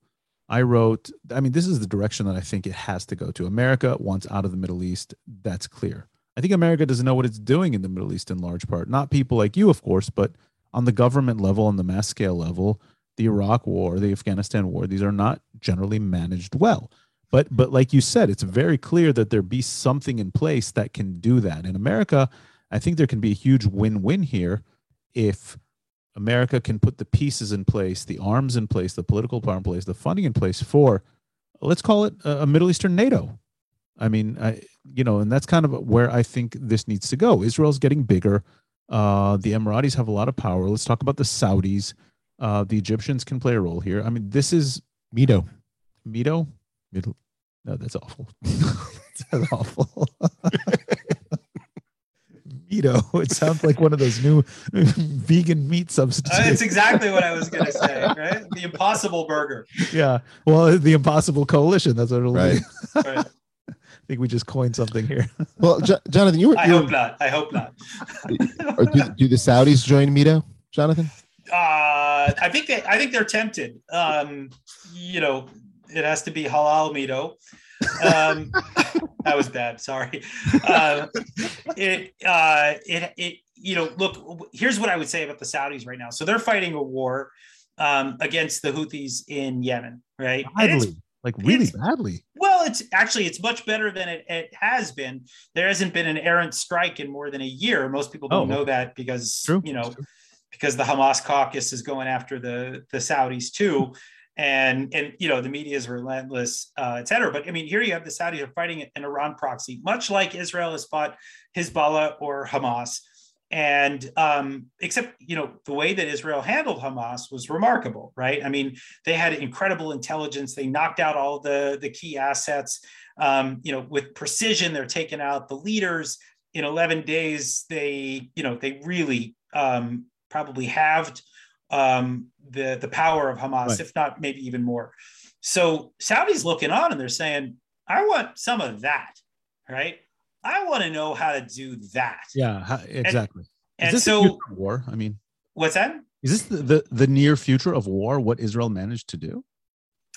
I wrote, I mean, this is the direction that I think it has to go to. America wants out of the Middle East. That's clear. I think America doesn't know what it's doing in the Middle East in large part. Not people like you, of course, but on the government level, on the mass scale level, the Iraq war, the Afghanistan war, these are not generally managed well. but but like you said, it's very clear that there be something in place that can do that. In America, I think there can be a huge win-win here if America can put the pieces in place, the arms in place, the political power in place, the funding in place for, let's call it a, Middle Eastern NATO. I mean, I, you know, and that's kind of where I think this needs to go. Israel's getting bigger. Uh, the Emiratis have a lot of power. Let's talk about the Saudis. Uh, the Egyptians can play a role here. I mean, this is Mito. Mito. Middle. No, that's awful. that's awful. Mito. It sounds like one of those new vegan meat substitutes. Uh, it's exactly what I was going to say, right? The Impossible Burger. Yeah. Well, the Impossible Coalition. That's what it'll Right. be. Right. I think we just coined something here. Well, Jo- Jonathan, you were. I you were- hope not. I hope not. or do, do the Saudis join Mito, Jonathan? Uh, I think they, I think they're tempted. Um, you know, it has to be halal mito. Um, that was bad. Sorry. Uh, it, uh, it, it, you know, look, here's what I would say about the Saudis right now. So they're fighting a war um, against the Houthis in Yemen, right? And it's Badly. Like really it's- badly. well, it's actually it's much better than it, it has been. There hasn't been an errant strike in more than a year. Most people don't Oh, know that because True. you know because the Hamas caucus is going after the the Saudis too, and and you know the media is relentless, uh, et cetera. But I mean, here you have the Saudis are fighting an Iran proxy, much like Israel has fought Hezbollah or Hamas. And um, except, you know, the way that Israel handled Hamas was remarkable, right? I mean, they had incredible intelligence. They knocked out all the, the key assets. Um, you know, with precision, they're taking out the leaders. In 11 days, they, you know, they really um, probably halved um, the, the power of Hamas, Right. if not maybe even more. So Saudi's looking on and they're saying, I want some of that, right? I want to know how to do that. Yeah, ha- exactly. And is this so, war? I mean, what's that? is this the, the, the near future of war? What Israel managed to do?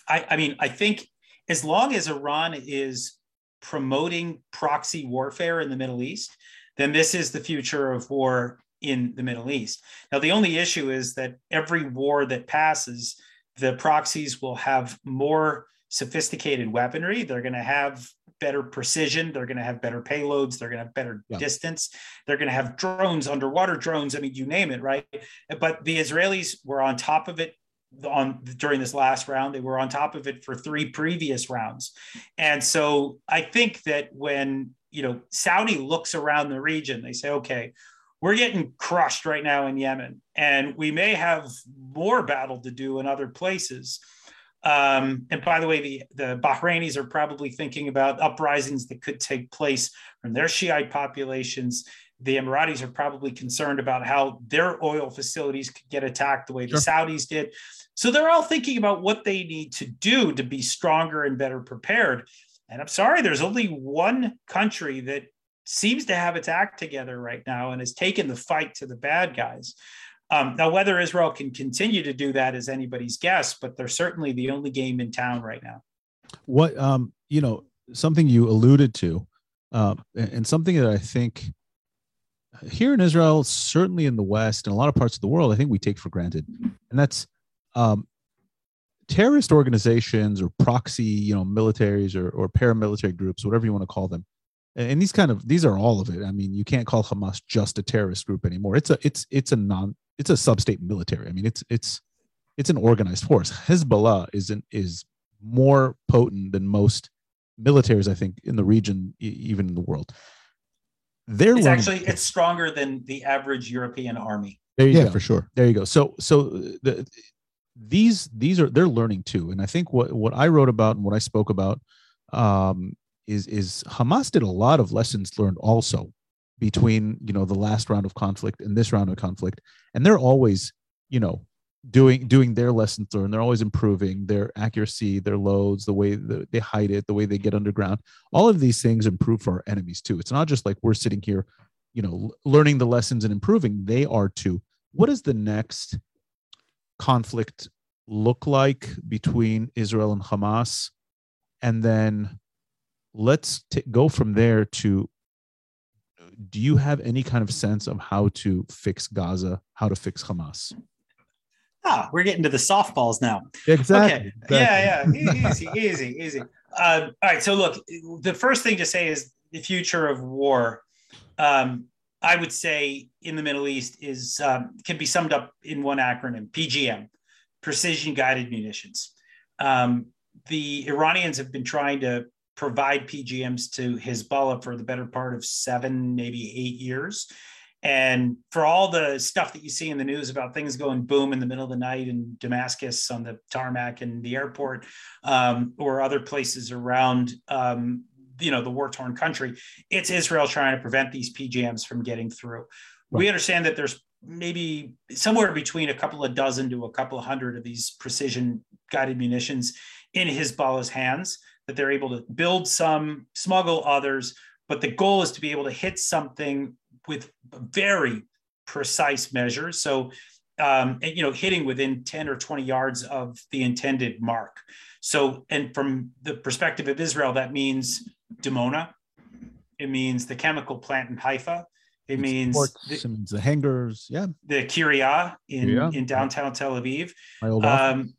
I, I mean, I think as long as Iran is promoting proxy warfare in the Middle East, then this is the future of war in the Middle East. Now, the only issue is that every war that passes, the proxies will have more sophisticated weaponry. They're going to have better precision. They're going to have better payloads. They're going to have better Yeah. distance. They're going to have drones, underwater drones. I mean, you name it, right? But the Israelis were on top of it on during this last round. They were on top of it for three previous rounds. And so I think that when, you know, Saudi looks around the region, they say, okay, we're getting crushed right now in Yemen, and we may have more battle to do in other places. Um, and by the way, the, the Bahrainis are probably thinking about uprisings that could take place from their Shiite populations. The Emiratis are probably concerned about how their oil facilities could get attacked the way Sure. the Saudis did. So they're all thinking about what they need to do to be stronger and better prepared. And I'm sorry, there's only one country that seems to have its act together right now and has taken the fight to the bad guys. Um, now, whether Israel can continue to do that is anybody's guess, but they're certainly the only game in town right now. What um, you know, something you alluded to, uh, and something that I think here in Israel, certainly in the West and a lot of parts of the world, I think we take for granted, and that's um, terrorist organizations or proxy, you know, militaries or, or paramilitary groups, whatever you want to call them. And these kind of these are all of it. I mean, you can't call Hamas just a terrorist group anymore. It's a it's it's a non it's a sub-state military. I mean, it's it's it's an organized force. Hezbollah is an, is more potent than most militaries, I think, in the region, e- even in the world. They're It's actually it's stronger than the average European army. there you Yeah, go. for sure. There you go. So so the these these are they're learning too, and I think what what I wrote about and what I spoke about um, is is Hamas did a lot of lessons learned also between you know the last round of conflict and this round of conflict, and they're always you know doing doing their lessons learned. They're always improving their accuracy, their loads, the way they hide it, the way they get underground. All of these things improve for our enemies too. It's not just like we're sitting here, you know, learning the lessons and improving. They are too what does the next conflict look like between Israel and Hamas? And then let's t- go from there to do you have any kind of sense of how to fix Gaza, how to fix Hamas? Ah, we're getting to the softballs now. Exactly. Okay. Yeah, yeah. E- Easy, easy, easy. Uh, all right. So look, the first thing to say is the future of war. Um, I would say in the Middle East is um, can be summed up in one acronym: PGM, precision guided munitions. Um, the Iranians have been trying to provide PGMs to Hezbollah for the better part of seven, maybe eight years. And for all the stuff that you see in the news about things going boom in the middle of the night in Damascus on the tarmac and the airport um, or other places around, um, you know, the war torn country, it's Israel trying to prevent these PGMs from getting through. Right. We understand that there's maybe somewhere between a couple of dozen to a couple of hundred of these precision guided munitions in Hezbollah's hands that they're able to build some, smuggle others, but the goal is to be able to hit something with very precise measures. So, um, you know, hitting within 10 or 20 yards of the intended mark. So, and from the perspective of Israel, that means Dimona. It means the chemical plant in Haifa. It means, the, it means the hangars. Yeah. The Kiryat in, in downtown Tel Aviv. My old um,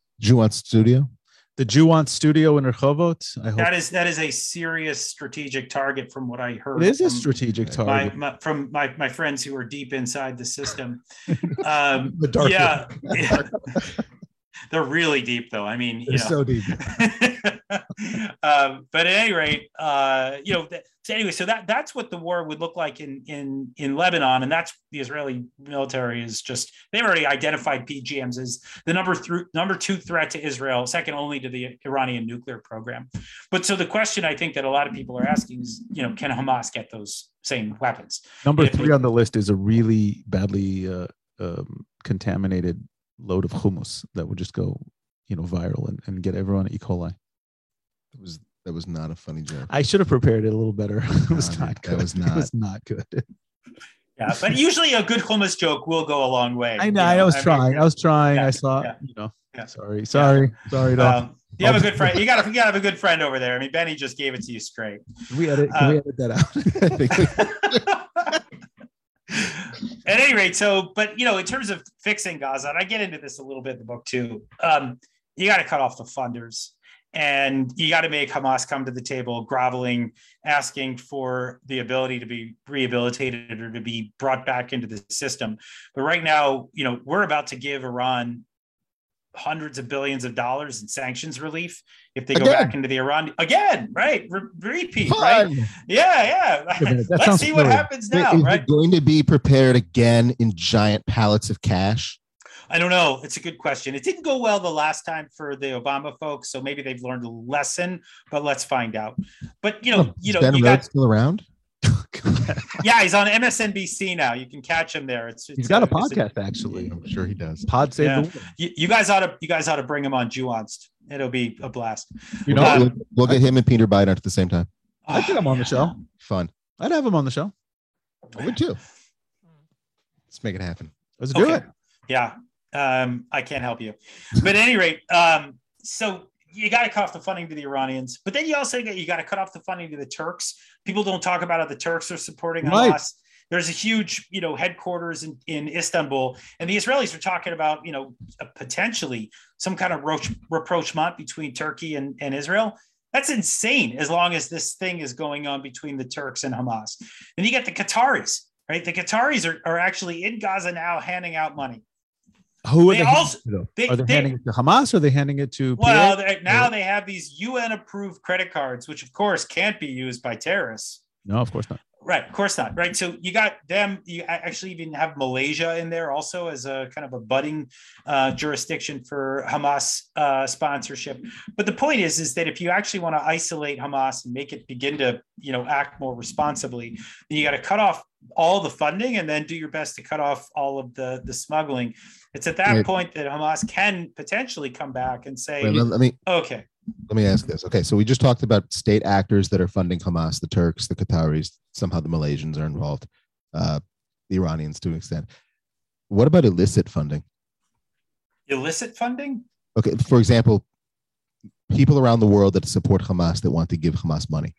studio the Jewanced studio in Rehovot. I hope that is that is a serious strategic target from what I heard. It is a strategic target my, my, from my, my friends who are deep inside the system. Um, the dark yeah, yeah. they're really deep though. I mean, they're you know. so deep. um, but at any rate, uh, you know, so anyway, so that that's what the war would look like in in in Lebanon, and that's the Israeli military is just they've already identified PGMs as the number three number two threat to Israel, second only to the Iranian nuclear program. But so the question I think that a lot of people are asking is, you know, can Hamas get those same weapons? Number three they, on the list is a really badly uh, um, contaminated load of hummus that would just go, you know, viral and, and get everyone E. coli. It was that was not a funny joke. I should have prepared it a little better. it was not good. That was not. It was not good. Yeah, but usually a good hummus joke will go a long way. I know. know? I was I trying. Mean, I was trying. Yeah, I saw. Yeah, you know. Yeah. Sorry. Sorry. Sorry. Um, you have a good friend. You got to. You got to have a good friend over there. I mean, Benny just gave it to you straight. Can we edit. Can um, we edit that out? At any rate, so but you know, in terms of fixing Gaza, and I get into this a little bit in the book too. Um, you got to cut off the funders, and you got to make Hamas come to the table, groveling, asking for the ability to be rehabilitated or to be brought back into the system. But right now, you know, we're about to give Iran hundreds of billions of dollars in sanctions relief if they go back into the Iran again, right? Re- repeat, Fun. right? Yeah, yeah. Let's see what happens now, right? going to be prepared again in giant pallets of cash? I don't know. It's a good question. It didn't go well the last time for the Obama folks, so maybe they've learned a lesson. But let's find out. But you know, oh, you know, Ben you got, still around. yeah, he's on MSNBC now. You can catch him there. It's, it's he's got a, a podcast a, actually. I'm sure he does. Pod save yeah. you, you, guys ought to you guys ought to bring him on Jewanced. It'll be a blast. You know, um, we'll, we'll, get him and Peter Biden at the same time. I'd get him on the show. Fun. I'd have him on the show. I would too. Let's make it happen. Let's do okay. it. Yeah. Um, I can't help you. But at any rate, um, so you got to cut off the funding to the Iranians, but then you also get you got to cut off the funding to the Turks. People don't talk about how the Turks are supporting right. Hamas. There's a huge, you know, headquarters in, in Istanbul, and the Israelis are talking about, you know, potentially some kind of roach, rapprochement between Turkey and, and Israel. That's insane. As long as this thing is going on between the Turks and Hamas, then you get the Qataris, right? The Qataris are, are actually in Gaza now, handing out money. Who are they, they also they, are they, they, handing it to Hamas or are they handing it to? Well, now they have these UN approved credit cards, which of course can't be used by terrorists. No, of course not. Right, of course not. Right, so you got them. You actually even have Malaysia in there also as a kind of a budding uh, jurisdiction for Hamas uh, sponsorship. But the point is, is that if you actually want to isolate Hamas and make it begin to, you know, act more responsibly, then you got to cut off all the funding and then do your best to cut off all of the the smuggling. It's at that Wait. point that Hamas can potentially come back and say, Wait, let, let me okay let me ask this. Okay, so we just talked about state actors that are funding Hamas, the Turks, the Qataris, somehow the Malaysians are involved, uh, the Iranians to an extent. What about illicit funding? Illicit funding? Okay, for example, people around the world that support Hamas that want to give Hamas money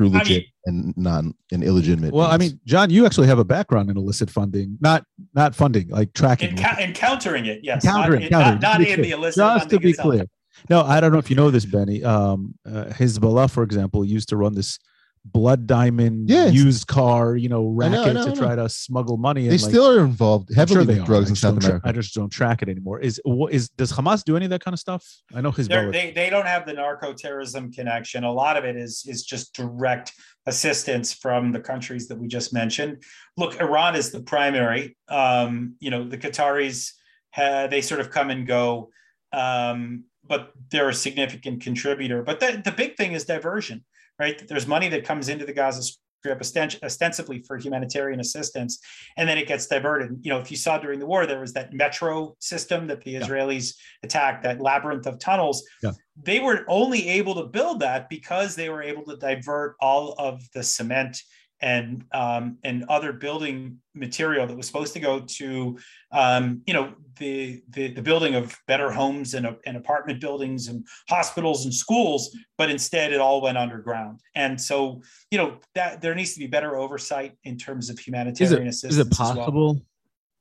through legit I mean, and non and illegitimate. Well, means. I mean, John, you actually have a background in illicit funding, not not funding, like tracking, Enca- encountering it. Yes, encountering, not, encountering. Not, not in the illicit. Just to be itself. clear, No, I don't know if you know this, Benny. Um, uh, Hezbollah, for example, used to run this blood diamond Yeah, used car, you know, I racket know, I know, to try to smuggle money. They and, like, still are involved I'm heavily sure they with are. drugs I in just South don't tra- America. I just don't track it anymore. Is what is does Hamas do any of that kind of stuff? I know They're- Hezbollah. they they don't have the narco terrorism connection. A lot of it is is just direct assistance from the countries that we just mentioned. Look, Iran is the primary. Um, you know, the Qataris ha they sort of come and go, um, but they're a significant contributor. But the, the big thing is diversion, right? There's money that comes into the Gaza Strip osten- ostensibly for humanitarian assistance, and then it gets diverted. You know, if you saw during the war, there was that metro system that the Israelis attacked, that labyrinth of tunnels. Yeah. They were only able to build that because they were able to divert all of the cement and um, and other building material that was supposed to go to um, you know the, the the building of better homes and, and apartment buildings and hospitals and schools, but instead it all went underground. And so you know that there needs to be better oversight in terms of humanitarian assistance. Is it as well. possible?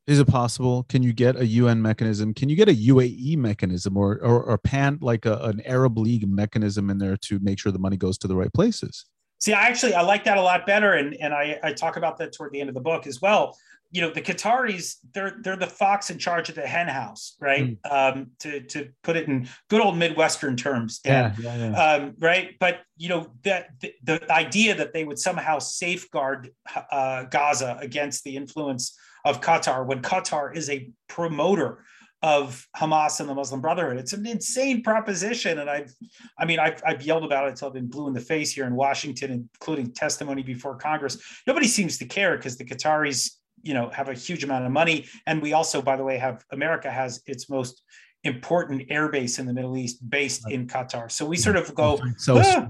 Is it possible? Can you get a UN mechanism? Can you get a UAE mechanism or or, or pan like a, an Arab League mechanism in there to make sure the money goes to the right places? See, I actually I like that a lot better, and and I, I talk about that toward the end of the book as well. You know, the Qataris they're they're the fox in charge of the hen house, right? Um, to to put it in good old Midwestern terms, Dan. yeah, yeah. Um, right, but you know that the, the idea that they would somehow safeguard uh, Gaza against the influence of Qatar when Qatar is a promoter of Hamas and the Muslim Brotherhood. It's an insane proposition, and I've, I mean, I've, I've yelled about it until I've been blue in the face here in Washington, including testimony before Congress. Nobody seems to care because the Qataris, you know, have a huge amount of money, and we also, by the way, have America has its most important air base in the Middle East based in Qatar. So we sort of go, so "Ah,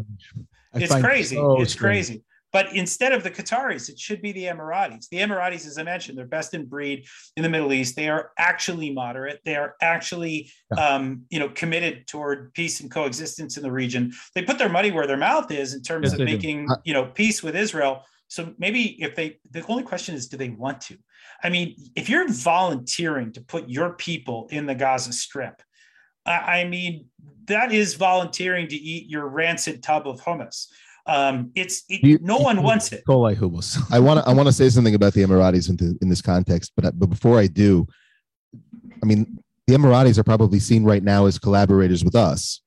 it's crazy. so it's strange. crazy. But instead of the Qataris, it should be the Emiratis. The Emiratis, as I mentioned, they're best in breed in the Middle East. They are actually moderate. They are actually, um, you know, committed toward peace and coexistence in the region. They put their money where their mouth is in terms Yes, of they do. making, you know, peace with Israel. So maybe if they, the only question is, do they want to? I mean, if you're volunteering to put your people in the Gaza Strip, I, I mean, that is volunteering to eat your rancid tub of hummus. Um, it's it, You- no one wants it. Kolai Hubos. I want to I want to say something about the Emiratis in, the, in this context, but but before I do, I mean the Emiratis are probably seen right now as collaborators with us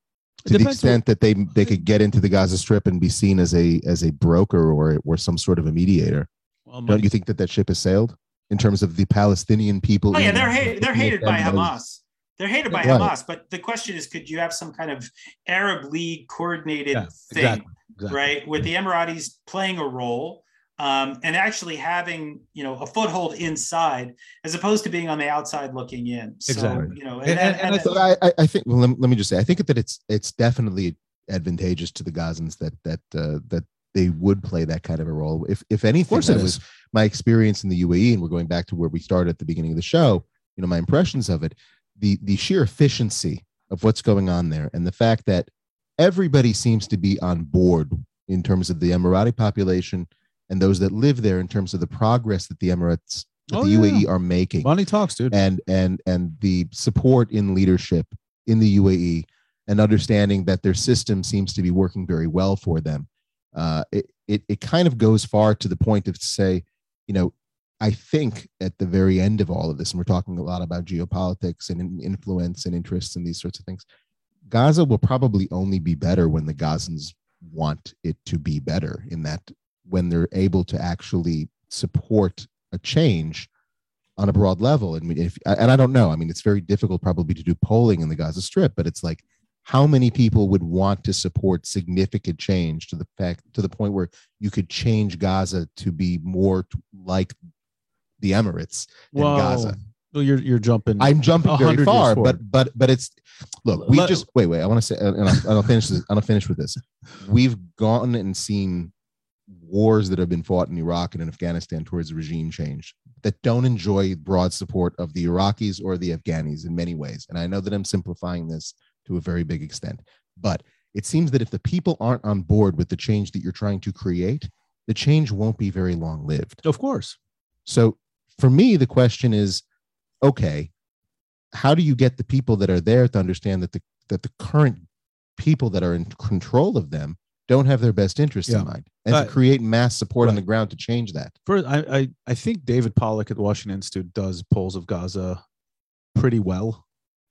to the extent that they they could get into the Gaza Strip and be seen as a as a broker or or some sort of a mediator. Well, Don't you think that that ship has sailed in terms of the Palestinian people? Oh yeah, they're hated. They're hated by them as- Hamas. They're hated by Right. Hamas. But the question is, could you have some kind of Arab League coordinated Yeah, thing, exactly, exactly. right, with the Emiratis playing a role um, and actually having you know a foothold inside, as opposed to being on the outside looking in. So, Exactly. You know, And- and, and- and, I I, I- think well, let, let me just say I think that it's it's definitely advantageous to the Gazans that that uh, that they would play that kind of a role. If if anything, course that it was my experience in the UAE, and we're going back to where we started at the beginning of the show. You know, my impressions of it, the the sheer efficiency of what's going on there, and the fact that everybody seems to be on board in terms of the Emirati population and those that live there in terms of the progress that the Emirates that Oh, the yeah. UAE are making Money talks, dude. and and and the support in leadership in the UAE and understanding that their system seems to be working very well for them. Uh, it, it it kind of goes far to the point of to say, you know, I think at the very end of all of this, and we're talking a lot about geopolitics and influence and interests and these sorts of things. Gaza will probably only be better when the Gazans want it to be better. In that, when they're able to actually support a change on a broad level. And if and I don't know, I mean, it's very difficult probably to do polling in the Gaza Strip, but it's like how many people would want to support significant change to the fact to the point where you could change Gaza to be more like the Emirates than Well, Gaza. well, you're you're jumping. I'm jumping very far, but but but it's look. We Let- just wait, wait. I want to say, and I'll, I'll finish this. I'll finish with this. We've gone and seen wars that have been fought in Iraq and in Afghanistan towards regime change that don't enjoy broad support of the Iraqis or the Afghanis in many ways. And I know that I'm simplifying this to a very big extent, but it seems that if the people aren't on board with the change that you're trying to create, the change won't be very long lived. of course. So for me, the question is, okay, how do you get the people that are there to understand that the that the current people that are in control of them don't have their best interests Yeah. in mind, and Uh, to create mass support on the ground to change that. First, I, I I think David Pollock at the Washington Institute does polls of Gaza pretty well.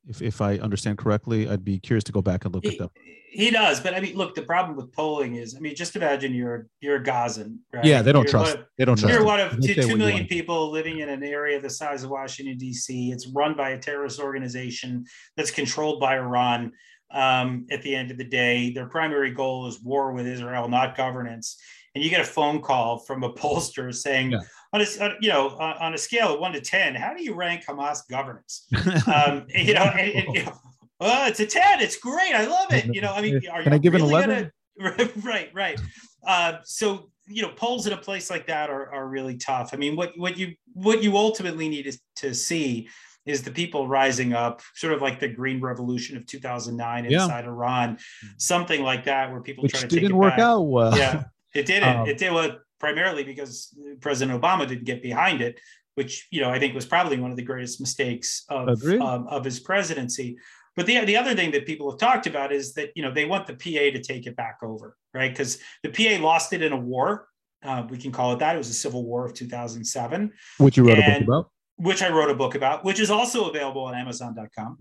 If if I understand correctly, I'd be curious to go back and look at them. he does, but I mean, look, the problem with polling is, I mean, just imagine you're you're a Gazan, right? Yeah, they don't You're trust. of- They don't trust. You're one of two, two million people living in an area the size of Washington, D.C. It's run by a terrorist organization that's controlled by Iran. Um, at the end of the day, their primary goal is war with Israel, not governance. And you get a phone call from a pollster saying, Yeah. On a, you know, on, on a scale of one to 10, how do you rank Hamas governance? um, you know, and, and, you know, oh, it's a 10. It's great. I love it. You know, I mean, are Can I give it an 11? gonna- right, right. Uh, so you know, polls in a place like that are, are really tough. I mean, what what you what you ultimately need is to see is the people rising up, sort of like the Green Revolution of 2009 Yeah. inside Iran, something like that, where people Which try to take didn't it work back. out well. Yeah, it didn't. Um, it did well primarily because President Obama didn't get behind it, which you know I think was probably one of the greatest mistakes of um, of his presidency. But the the other thing that people have talked about is that you know they want the PA to take it back over, right? Because the PA lost it in a war. Uh, we can call it that. It was a civil war of 2007 Which you wrote a book about. Which I wrote a book about, which is also available on Amazon.com.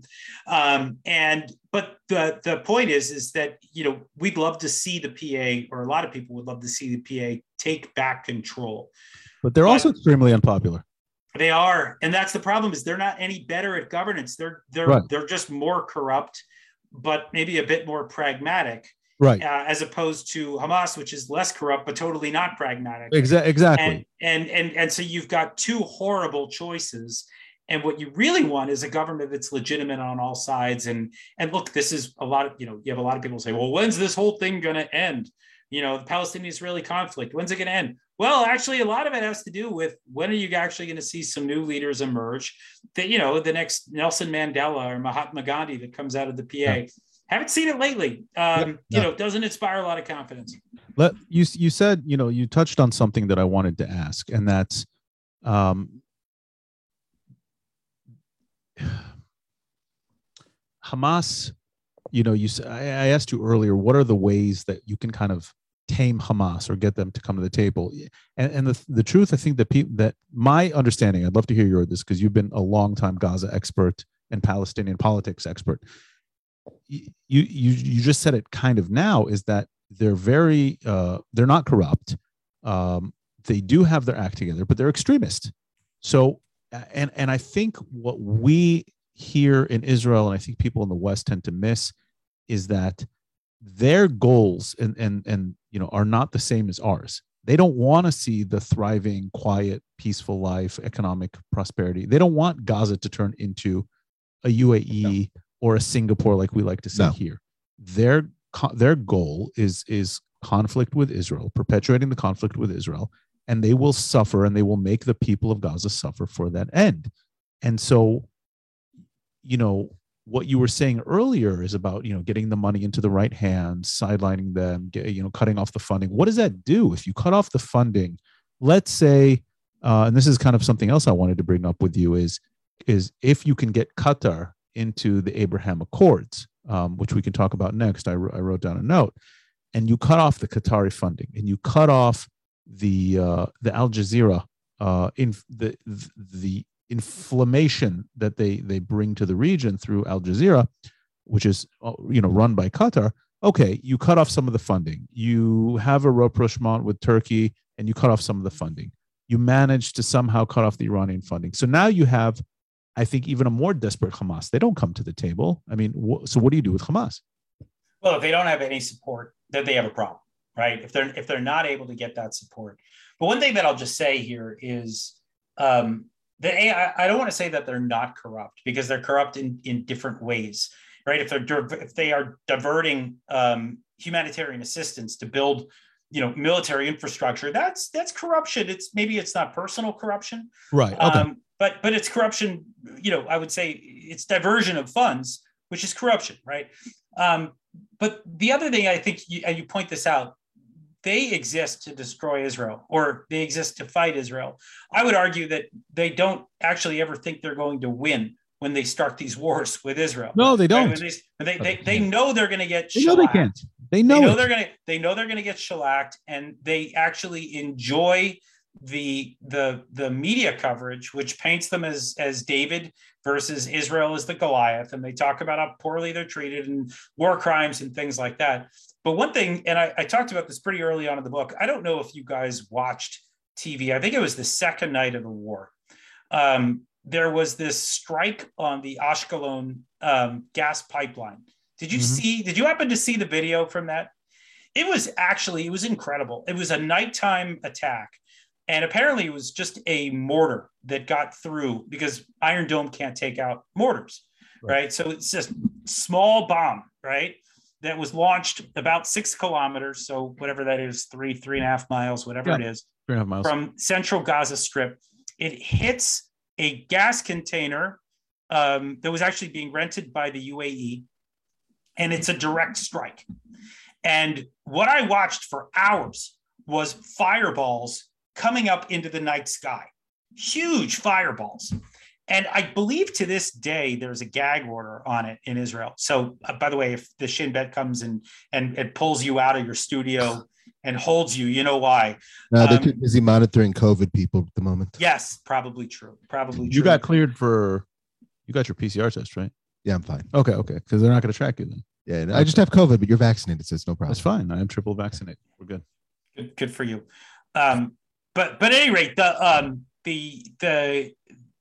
Um, and but the the point is, is that you know we'd love to see the PA, or a lot of people would love to see the PA take back control. But they're but- also extremely unpopular. They are, and that's the problem. Is they're not any better at governance. They're they're Right. they're just more corrupt, but maybe a bit more pragmatic, Right. uh, as opposed to Hamas, which is less corrupt but totally not pragmatic Exa- exactly. and and and and so you've got two horrible choices and what you really want is a government that's legitimate on all sides and and look this is a lot of you know you have a lot of people say well when's this whole thing going to end you know the palestinian israeli conflict when's it going to end well actually a lot of it has to do with when are you actually going to see some new leaders emerge that you know the next nelson mandela or mahatma gandhi that comes out of the pa Yeah. Haven't seen it lately um, you know doesn't inspire a lot of confidence Let you you said you know you touched on something that I wanted to ask, and that's um, Hamas. You know, you I asked you earlier, what are the ways that you can kind of tame Hamas or get them to come to the table? And, and the the truth, I think that people that my understanding, I'd love to hear your this because you've been a long time Gaza expert and Palestinian politics expert. You you you just said it kind of now is that they're very uh, they're not corrupt. Um, they do have their act together, but they're extremist. So, and and I think what we here in Israel, and I think people in the West tend to miss, is that their goals and and and you know are not the same as ours. They don't want to see the thriving, quiet, peaceful life, economic prosperity. They don't want Gaza to turn into a UAE or a Singapore like we like to say No. here. Their their goal is is conflict with Israel, perpetuating the conflict with Israel, and they will suffer and they will make the people of Gaza suffer for that end. And so, you know, what you were saying earlier is about you know getting the money into the right hands, sidelining them, get, you know, cutting off the funding. What does that do if you cut off the funding? Let's say, uh, and this is kind of something else I wanted to bring up with you is is if you can get Qatar into the Abraham Accords, um, which we can talk about next. I, I wrote down a note, and you cut off the Qatari funding, and you cut off the uh, the Al Jazeera uh, in the the inflammation that they they bring to the region through Al Jazeera, which is uh, you know run by Qatar. Okay, you cut off some of the funding. You have a rapprochement with Turkey, and you cut off some of the funding. You manage to somehow cut off the Iranian funding. So now you have I think even a more desperate Hamas. They don't come to the table. I mean, wh- so what do you do with Hamas? Well, if they don't have any support, then they have a problem, right? If they're if they're not able to get that support. But one thing that I'll just say here is um, I, I don't want to say that they're not corrupt because they're corrupt in in different ways, right? If they're if they are diverting um, humanitarian assistance to build, you know, military infrastructure, that's that's corruption. It's maybe it's not personal corruption, Right. um, but but it's corruption. You know, I would say it's diversion of funds, which is corruption, right? Um, but the other thing I think, you, and you point this out, they exist to destroy Israel, or they exist to fight Israel. I would argue that they don't actually ever think they're going to win when they start these wars with Israel. No, they don't. Right? They, they, they, they know they're going to get They know they can't. They know, they know it. they're gonna they know they're gonna get shellacked and they actually enjoy the the the media coverage which paints them as as david versus israel as the goliath and they talk about how poorly they're treated and war crimes and things like that. But one thing and i, I talked about this pretty early on in the book i don't know if you guys watched tv i think it was the second night of the war. Um, there was this strike on the ashkelon um, gas pipeline. Did you Mhm. see did you happen to see the video from that? It was actually it was incredible. It was a nighttime attack and apparently it was just a mortar that got through because iron dome can't take out mortars right, so it's just small bomb right that was launched about six kilometers so whatever that is three three and a half miles whatever Yeah. it is Three and a half miles. from central Gaza Strip. It hits a gas container um, that was actually being rented by the UAE, and it's a direct strike. And what I watched for hours was fireballs coming up into the night sky, huge fireballs. And I believe to this day there's a gag order on it in Israel. So, uh, by the way, if the Shin Bet comes and and it pulls you out of your studio and holds you, you know why. No, they're Um, too busy monitoring COVID people at the moment. Yes, probably true. Probably true. you got cleared for, you got your PCR test, right? Yeah, I'm fine. Okay, okay, because they're not going to track you then. Yeah, no, I just have COVID, but you're vaccinated, so it's no problem. That's fine. I am triple vaccinated. We're good. good, good for you. Um, but but at any rate, the um, the the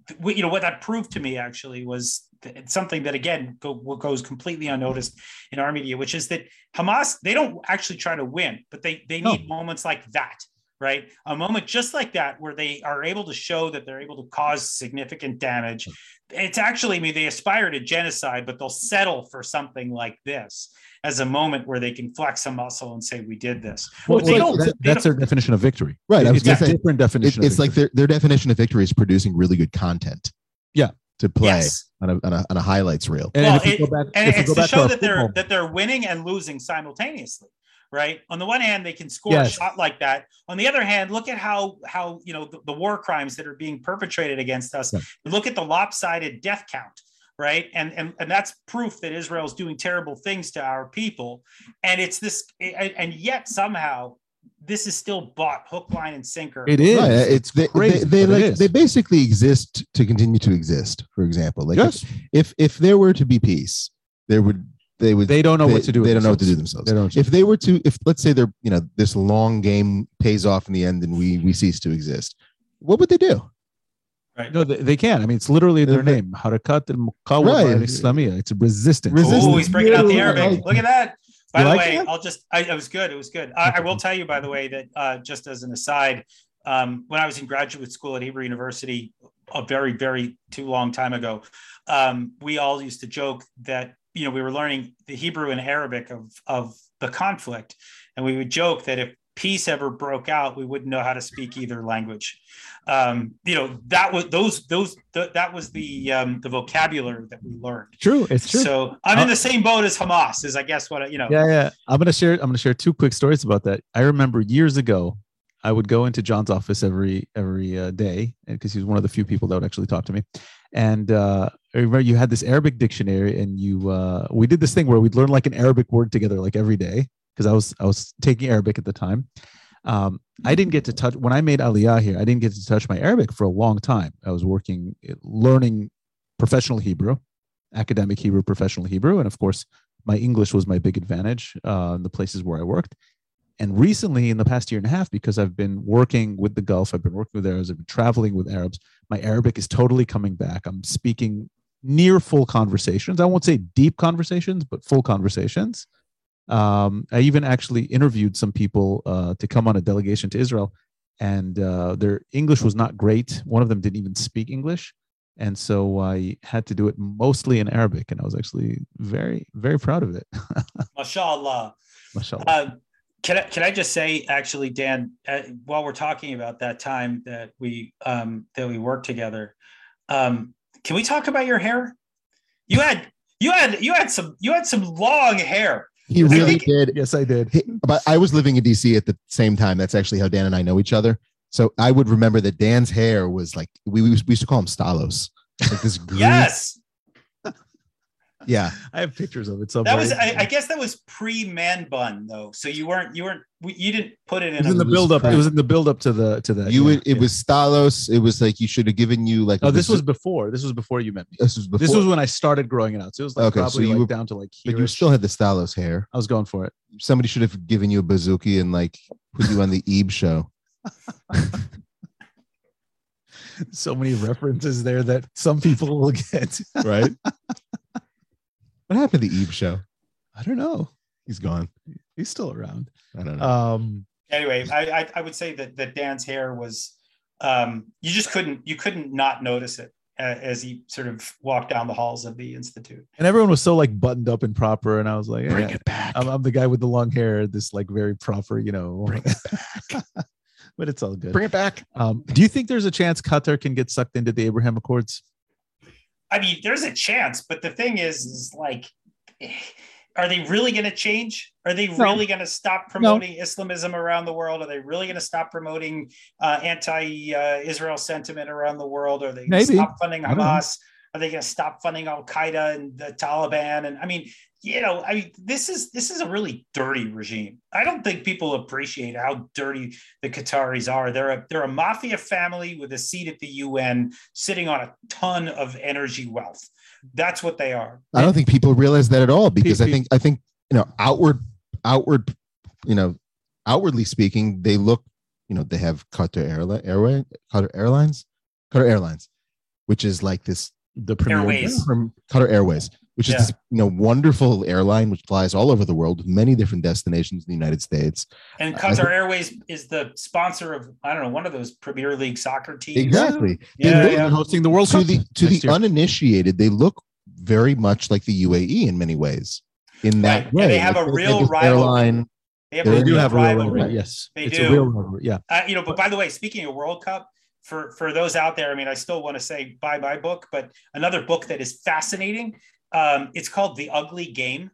the- you know what that proved to me actually was th- something that again go, goes completely unnoticed in our media, which is that Hamas they don't actually try to win, but they they No. need moments like that. Right, a moment just like that where they are able to show that they're able to cause significant damage. It's actually, I mean, they aspire to genocide, but they'll settle for something like this as a moment where they can flex a muscle and say, "We did this." Well, But they like, don't- that- they that's their definition of victory. Right, I was It's a say, different It- definition. it's of like their, their definition of victory is producing really good content. Yeah. To play Yes. on, a, on, a, on a highlights reel. And Well, if we it- go back, and if it's go to show our that they're football- that they're winning and losing simultaneously right on the one hand they can score Yes. a shot like that on the other hand look at how how you know the, the war crimes that are being perpetrated against us Yeah. look at the lopsided death count right and and and that's proof that israel's doing terrible things to our people and it's this and and yet somehow this is still bought hook line and sinker it is. Right, it's they, crazy, they, they like is. they basically exist to continue to exist. For example, like yes, if if there were to be peace, there would they would they don't know they, what to do. They don't know what to do themselves. themselves. They don't. if they were to if let's say they're you know this long game pays off in the end and we we cease to exist what would they do right no, they, they can. I mean, it's literally in their They- name. Harakat al Right. Muqawama Islamia. It's a resistance. Resistance. Oh, he's breaking out the Arabic. like- Look at that. By You the like way, that? I'll just, I, it was good. It was good. I, I will tell you, by the way, that uh, just as an aside, um, when I was in graduate school at Hebrew University a very, very too long time ago, um, we all used to joke that, you know, we were learning the Hebrew and Arabic of, of the conflict. And we would joke that if peace ever broke out, we wouldn't know how to speak either language. Um, you know, that was those, those, th- that was the, um, the vocabulary that we learned. True. It's true. So I'm in Uh, the same boat as Hamas, is I guess what I, you know. yeah, yeah. I'm gonna share. I'm gonna share two quick stories about that. I remember years ago, I would go into John's office every every uh, day because he was one of the few people that would actually talk to me. And uh, I remember you had this Arabic dictionary, and you uh, we did this thing where we'd learn like an Arabic word together, like every day, because I was I was taking Arabic at the time. Um, I didn't get to touch when I made Aliyah here. I didn't get to touch my Arabic for a long time. I was working, learning professional Hebrew, academic Hebrew, professional Hebrew, and of course, my English was my big advantage uh, in the places where I worked. And recently, in the past year and a half, because I've been working with the Gulf, I've been working with Arabs, I've been traveling with Arabs, my Arabic is totally coming back. I'm speaking near full conversations. I won't say deep conversations, but full conversations. Um, I even actually interviewed some people uh, to come on a delegation to Israel, and uh, their English was not great. One of them didn't even speak English. And so I had to do it mostly in Arabic, and I was actually very, very proud of it. Mashallah. Mashallah. Uh, can I, can I just say, actually, Dan, uh, while we're talking about that time that we um, that we worked together, um, can we talk about your hair? You had you had you had some you had some long hair. he really think- did yes, I did. He- but I was living in DC at the same time. That's actually how Dan and I know each other. So I would remember that Dan's hair was like we, we used to call him Stalos. Like this green, Yes, Yeah. I have pictures of it somewhere. That was, I, I guess, that was pre man bun though. So you weren't, you weren't, you didn't put it it in. was A, in the build up. It was in the build up to the to that. You yeah, would, it yeah. was Stalos. It was like you should have given you like. Oh, this was before. This was before you met me. this was before. This was when I started growing it out. So it was like Okay, so probably you like were- down to like but you still had the Stalos hair. I was going for it. Somebody should have given you a bazooki and like put you on the Ebe show. So many references there that some people will get. Right. what happened to the Ebe show? I don't know. He's gone. He's still around. I don't know. Um, anyway, I, I, I would say that, that Dan's hair was, um, you just couldn't, you couldn't not notice it uh, as he sort of walked down the halls of the Institute. and everyone was so like buttoned up and proper, and I was like, Bring yeah, it back. I'm, I'm the guy with the long hair, this like very proper, you know. Bring it back. but it's all good. Bring it back. Um, do you think there's a chance Qatar can get sucked into the Abraham Accords? I mean, there's a chance, but the thing is, is like, are they really going to change? Are they No. really going to stop promoting Islamism around the world? Are they really going to stop promoting uh, anti-Israel sentiment around the world? Are they going to stop funding I don't know. Hamas? Are they going to stop funding Al Qaeda and the Taliban? And I mean, you know, I mean, this is this is a really dirty regime. I don't think people appreciate how dirty the Qataris are. They're a they're a mafia family with a seat at the UN, sitting on a ton of energy wealth. That's what they are. I don't think people realize that at all because I think I think you know outward outward you know outwardly speaking they look you know they have Qatar Airline Airway Qatar Airlines Qatar Airlines which is like this The premier Airways. from Qatar Airways which is Yeah. this you know wonderful airline which flies all over the world with many different destinations in the United States And I Qatar think- Airways is the sponsor of I don't know one of those Premier League soccer teams. exactly They Yeah, look- yeah. They're hosting the World to Cup the to the year. uninitiated they look very much like the UAE in many ways in that Right. And way they have a real this rivalry. airline They have They They a do real have a real rivalry. rivalry. Yes, They it's do. a real rivalry. Yeah, Uh, you know, but by the way, speaking of World Cup, for for those out there, I mean, I still want to say buy my book, but another book that is fascinating. Um, it's called The Ugly Game,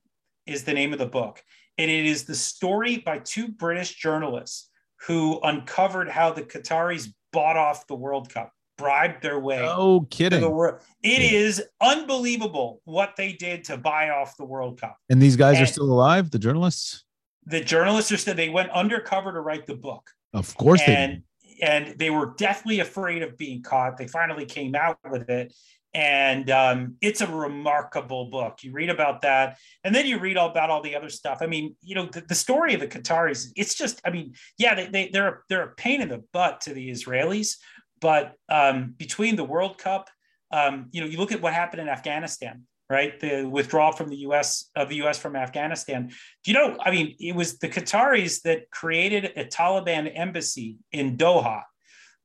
is the name of the book, and it is the story by two British journalists who uncovered how the Qataris bought off the World Cup, bribed their way. Oh, to the kidding! world. It is unbelievable what they did to buy off the World Cup. And these guys are still alive. The journalists, The journalists are said they went undercover to write the book. of course, they. and and they were deathly afraid of being caught. They finally came out with it, and um, it's a remarkable book. You read about that, and then you read all about all the other stuff. I mean, you know, the, the story of the Qataris. It's just, I mean, yeah, they, they they're a, they're a pain in the butt to the Israelis, but um, between the World Cup, um, you know, you look at what happened in Afghanistan. Right, the withdrawal from the U.S. of the U.S. from Afghanistan. Do you know? I mean, it was the Qataris that created a Taliban embassy in Doha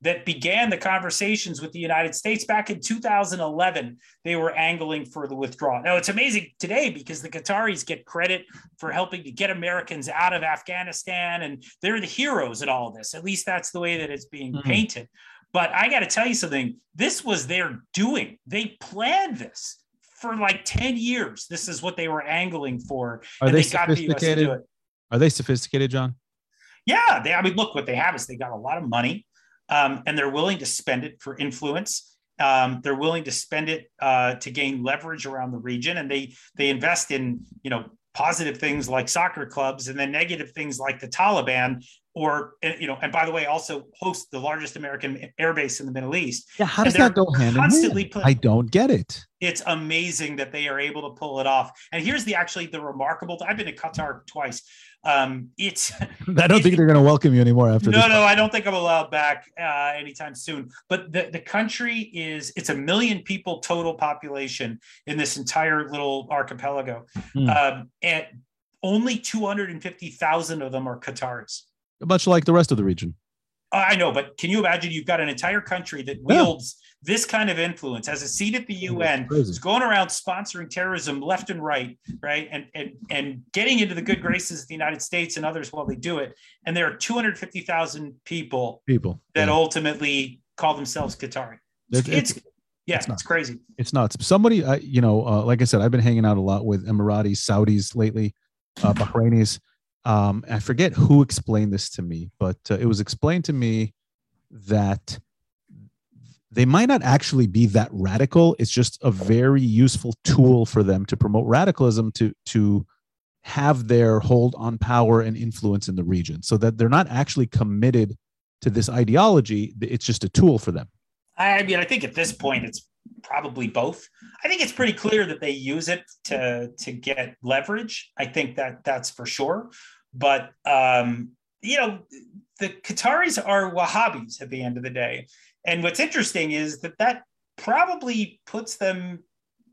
that began the conversations with the United States back in 2011. They were angling for the withdrawal. Now, it's amazing today because the Qataris get credit for helping to get Americans out of Afghanistan, and they're the heroes in all of this. At least that's the way that it's being Mhm. painted. But I got to tell you something this was their doing, they planned this. For like 10 years, this is what they were angling for. Are and they got the US to do sophisticated? it. Are they sophisticated, John? Yeah, they. I mean, look what they have is they got a lot of money, um, and they're willing to spend it for influence. Um, they're willing to spend it uh, to gain leverage around the region, and they they invest in you know positive things like soccer clubs, and then negative things like the Taliban, or uh, you know, and by the way, also host the largest American air base in the Middle East. Yeah, how does that go hand in hand? I don't get it. It's amazing that they are able to pull it off. And here's the actually the remarkable. I've been to Qatar twice. Um, it's I don't think they're going to welcome you anymore after no, this. no, I don't think I'm allowed back uh, anytime soon. But the, the country is it's a million people total population in this entire little archipelago, Hmm. um, and only 250,000 of them are Qataris. Much like the rest of the region. I know, but can you imagine? You've got an entire country that Yeah. wields this kind of influence, has a seat at the UN, is going around sponsoring terrorism left and right, right, and and and getting into the good graces of the United States and others while they do it. And there are 250,000 people People. that Yeah. ultimately call themselves Qatari. It's- It's, it's- yeah, it's it's, crazy. it's nuts. Somebody, uh, you know, uh, like I said, I've been hanging out a lot with Emiratis, Saudis lately, uh, Bahrainis. Um, I forget who explained this to me, but uh, it was explained to me that they might not actually be that radical. It's just a very useful tool for them to promote radicalism to to have their hold on power and influence in the region so that they're not actually committed to this ideology it's just a tool for them i mean i think at this point it's probably both i think it's pretty clear that they use it to to get leverage i think that that's for sure but um you know the qataris are wahhabis at the end of the day and what's interesting is that that probably puts them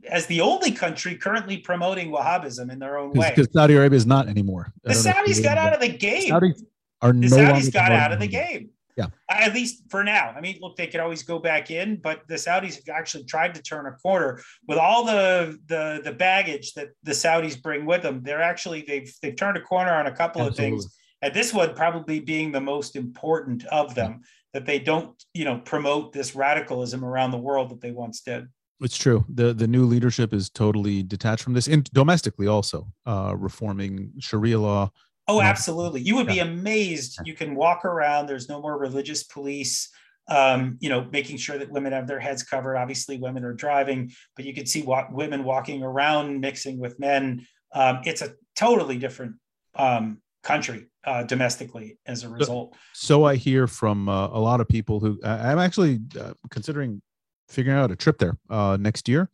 as the only country currently promoting Wahhabism in their own way. Because Saudi Arabia is not anymore. The Saudis got out of the game. Saudis are the no Saudis got out of the game. Yeah. At least for now. I mean, look, they could always go back in, but the Saudis have actually tried to turn a corner with all the the the baggage that the Saudis bring with them. They're actually they've they've turned a corner on a couple Absolutely. of things. And this one probably being the most important of them, that they don't, you know, promote this radicalism around the world that they once did. It's true. the The new leadership is totally detached from this, in domestically also uh, reforming Sharia law. Oh, absolutely! You would be amazed. You can walk around. There's no more religious police. Um, you know, making sure that women have their heads covered. Obviously, women are driving, but you can see what women walking around mixing with men. Um, it's a totally different um, country uh, domestically as a result. So, so I hear from uh, a lot of people who I'm actually uh, considering figuring out a trip there uh, next year.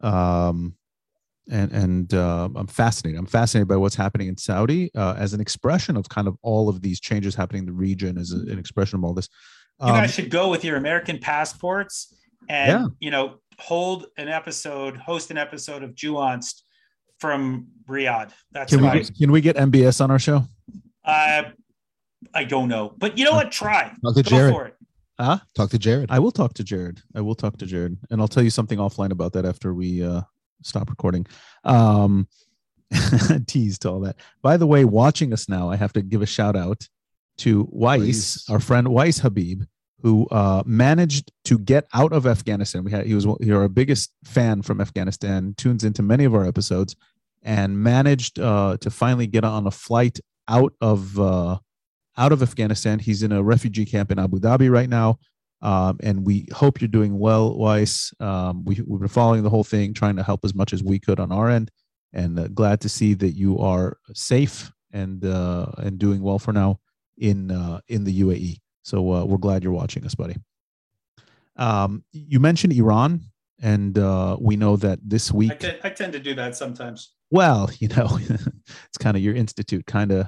Um, and and uh, I'm fascinated. I'm fascinated by what's happening in Saudi uh, as an expression of kind of all of these changes happening in the region, as a, an expression of all this. Um, you guys should go with your American passports and yeah. you know hold an episode, host an episode of Jewanced from Riyadh. That's can we get, can we get MBS on our show? Uh, I don't know, but you know what? Try. Talk to Jared. for it. Huh? Talk to Jared. I will talk to Jared. I will talk to Jared, and I'll tell you something offline about that after we uh, stop recording. Um, tease to all that. By the way, watching us now, I have to give a shout out to Weiss, Please. our friend Weiss Habib, who uh, managed to get out of Afghanistan. We had he was he our biggest fan from Afghanistan. Tunes into many of our episodes, and managed uh, to finally get on a flight out of uh, out of Afghanistan. He's in a refugee camp in Abu Dhabi right now. Um, and we hope you're doing well, Weiss. Um, we, have been following the whole thing, trying to help as much as we could on our end, and uh, glad to see that you are safe and uh, and doing well for now in uh, in the UAE. So uh, we're glad you're watching us, buddy. Um, you mentioned Iran, and uh, we know that this week. I, t- I tend to do that sometimes. Well, you know, it's kind of your institute, kind of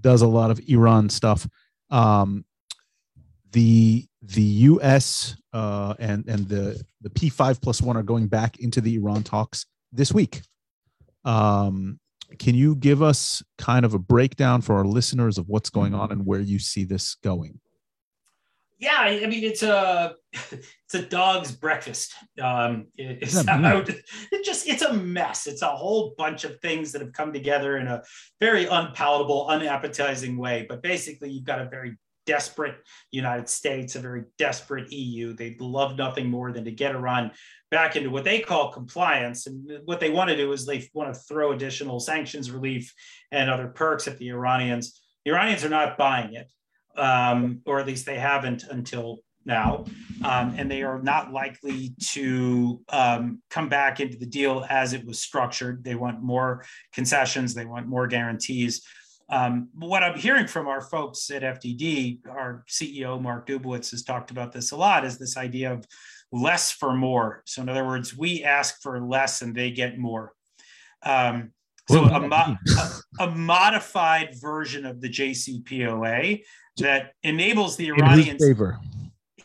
does a lot of Iran stuff. Um, the the U.S. Uh, and and the the P five plus one are going back into the Iran talks this week. Um, can you give us kind of a breakdown for our listeners of what's going on and where you see this going? yeah, I mean it's a it's a dog's breakfast. Um, it's it just it's a mess. It's a whole bunch of things that have come together in a very unpalatable, unappetizing way. But basically, you've got a very desperate United States, a very desperate EU. They'd love nothing more than to get Iran back into what they call compliance. And what they want to do is they want to throw additional sanctions relief and other perks at the Iranians. The Iranians are not buying it um, or at least they haven't until now, um, and they are not likely to um, come back into the deal as it was structured. They want more concessions, they want more guarantees. Um, what I'm hearing from our folks at FDD, our CEO Mark Dubowitz has talked about this a lot, is this idea of less for more. So, in other words, we ask for less and they get more. Um, so, a, mo- a, a, modified version of the JCPOA that enables the Iranians in favor.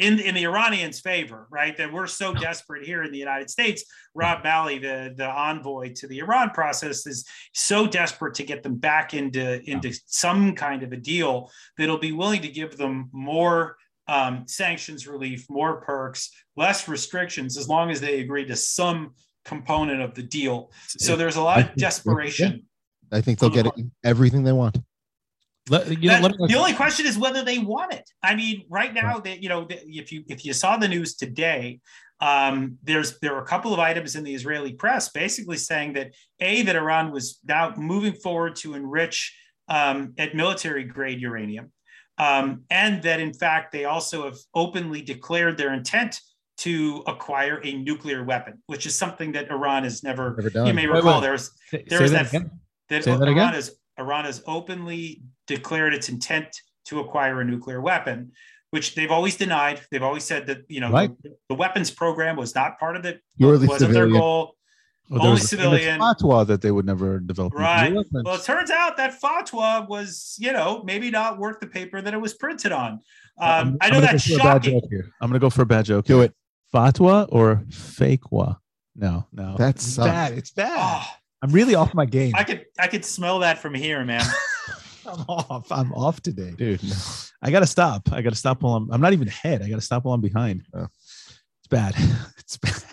In, in the Iranians' favor, right? That we're so desperate here in the United States. Rob Malley, the, the envoy to the Iran process, is so desperate to get them back into, into some kind of a deal that'll be willing to give them more um, sanctions relief, more perks, less restrictions, as long as they agree to some component of the deal. So there's a lot of desperation. I think they'll get everything they want. Let, you know, that, the only question is whether they want it. I mean, right now, that you know, if you if you saw the news today, um, there's there are a couple of items in the Israeli press basically saying that a that Iran was now moving forward to enrich um, at military grade uranium, um, and that in fact they also have openly declared their intent to acquire a nuclear weapon, which is something that Iran has never. Never done. You may recall wait. there's Say, there say was that that that, Iran again? has Iran has openly declared its intent to acquire a nuclear weapon, which they've always denied. They've always said that you know Right. the, the weapons program was not part of it. Purely wasn't their goal. Well, Only there was a famous civilian. fatwa that they would never develop. Right. Well, it turns out that fatwa was, you know, maybe not worth the paper that it was printed on. I'm- Um, I I'm know that's go a bad shocking. joke. I'm gonna go for a bad joke. Do it. Fatwa or fakewa? No, no. That's bad. It's bad. Oh, I'm really off my game. I could I could smell that from here, man. I'm off. I'm off today. Dude, no. I gotta stop. I gotta stop while I'm. I'm not even ahead. I gotta stop while I'm behind. Oh. It's bad. It's bad.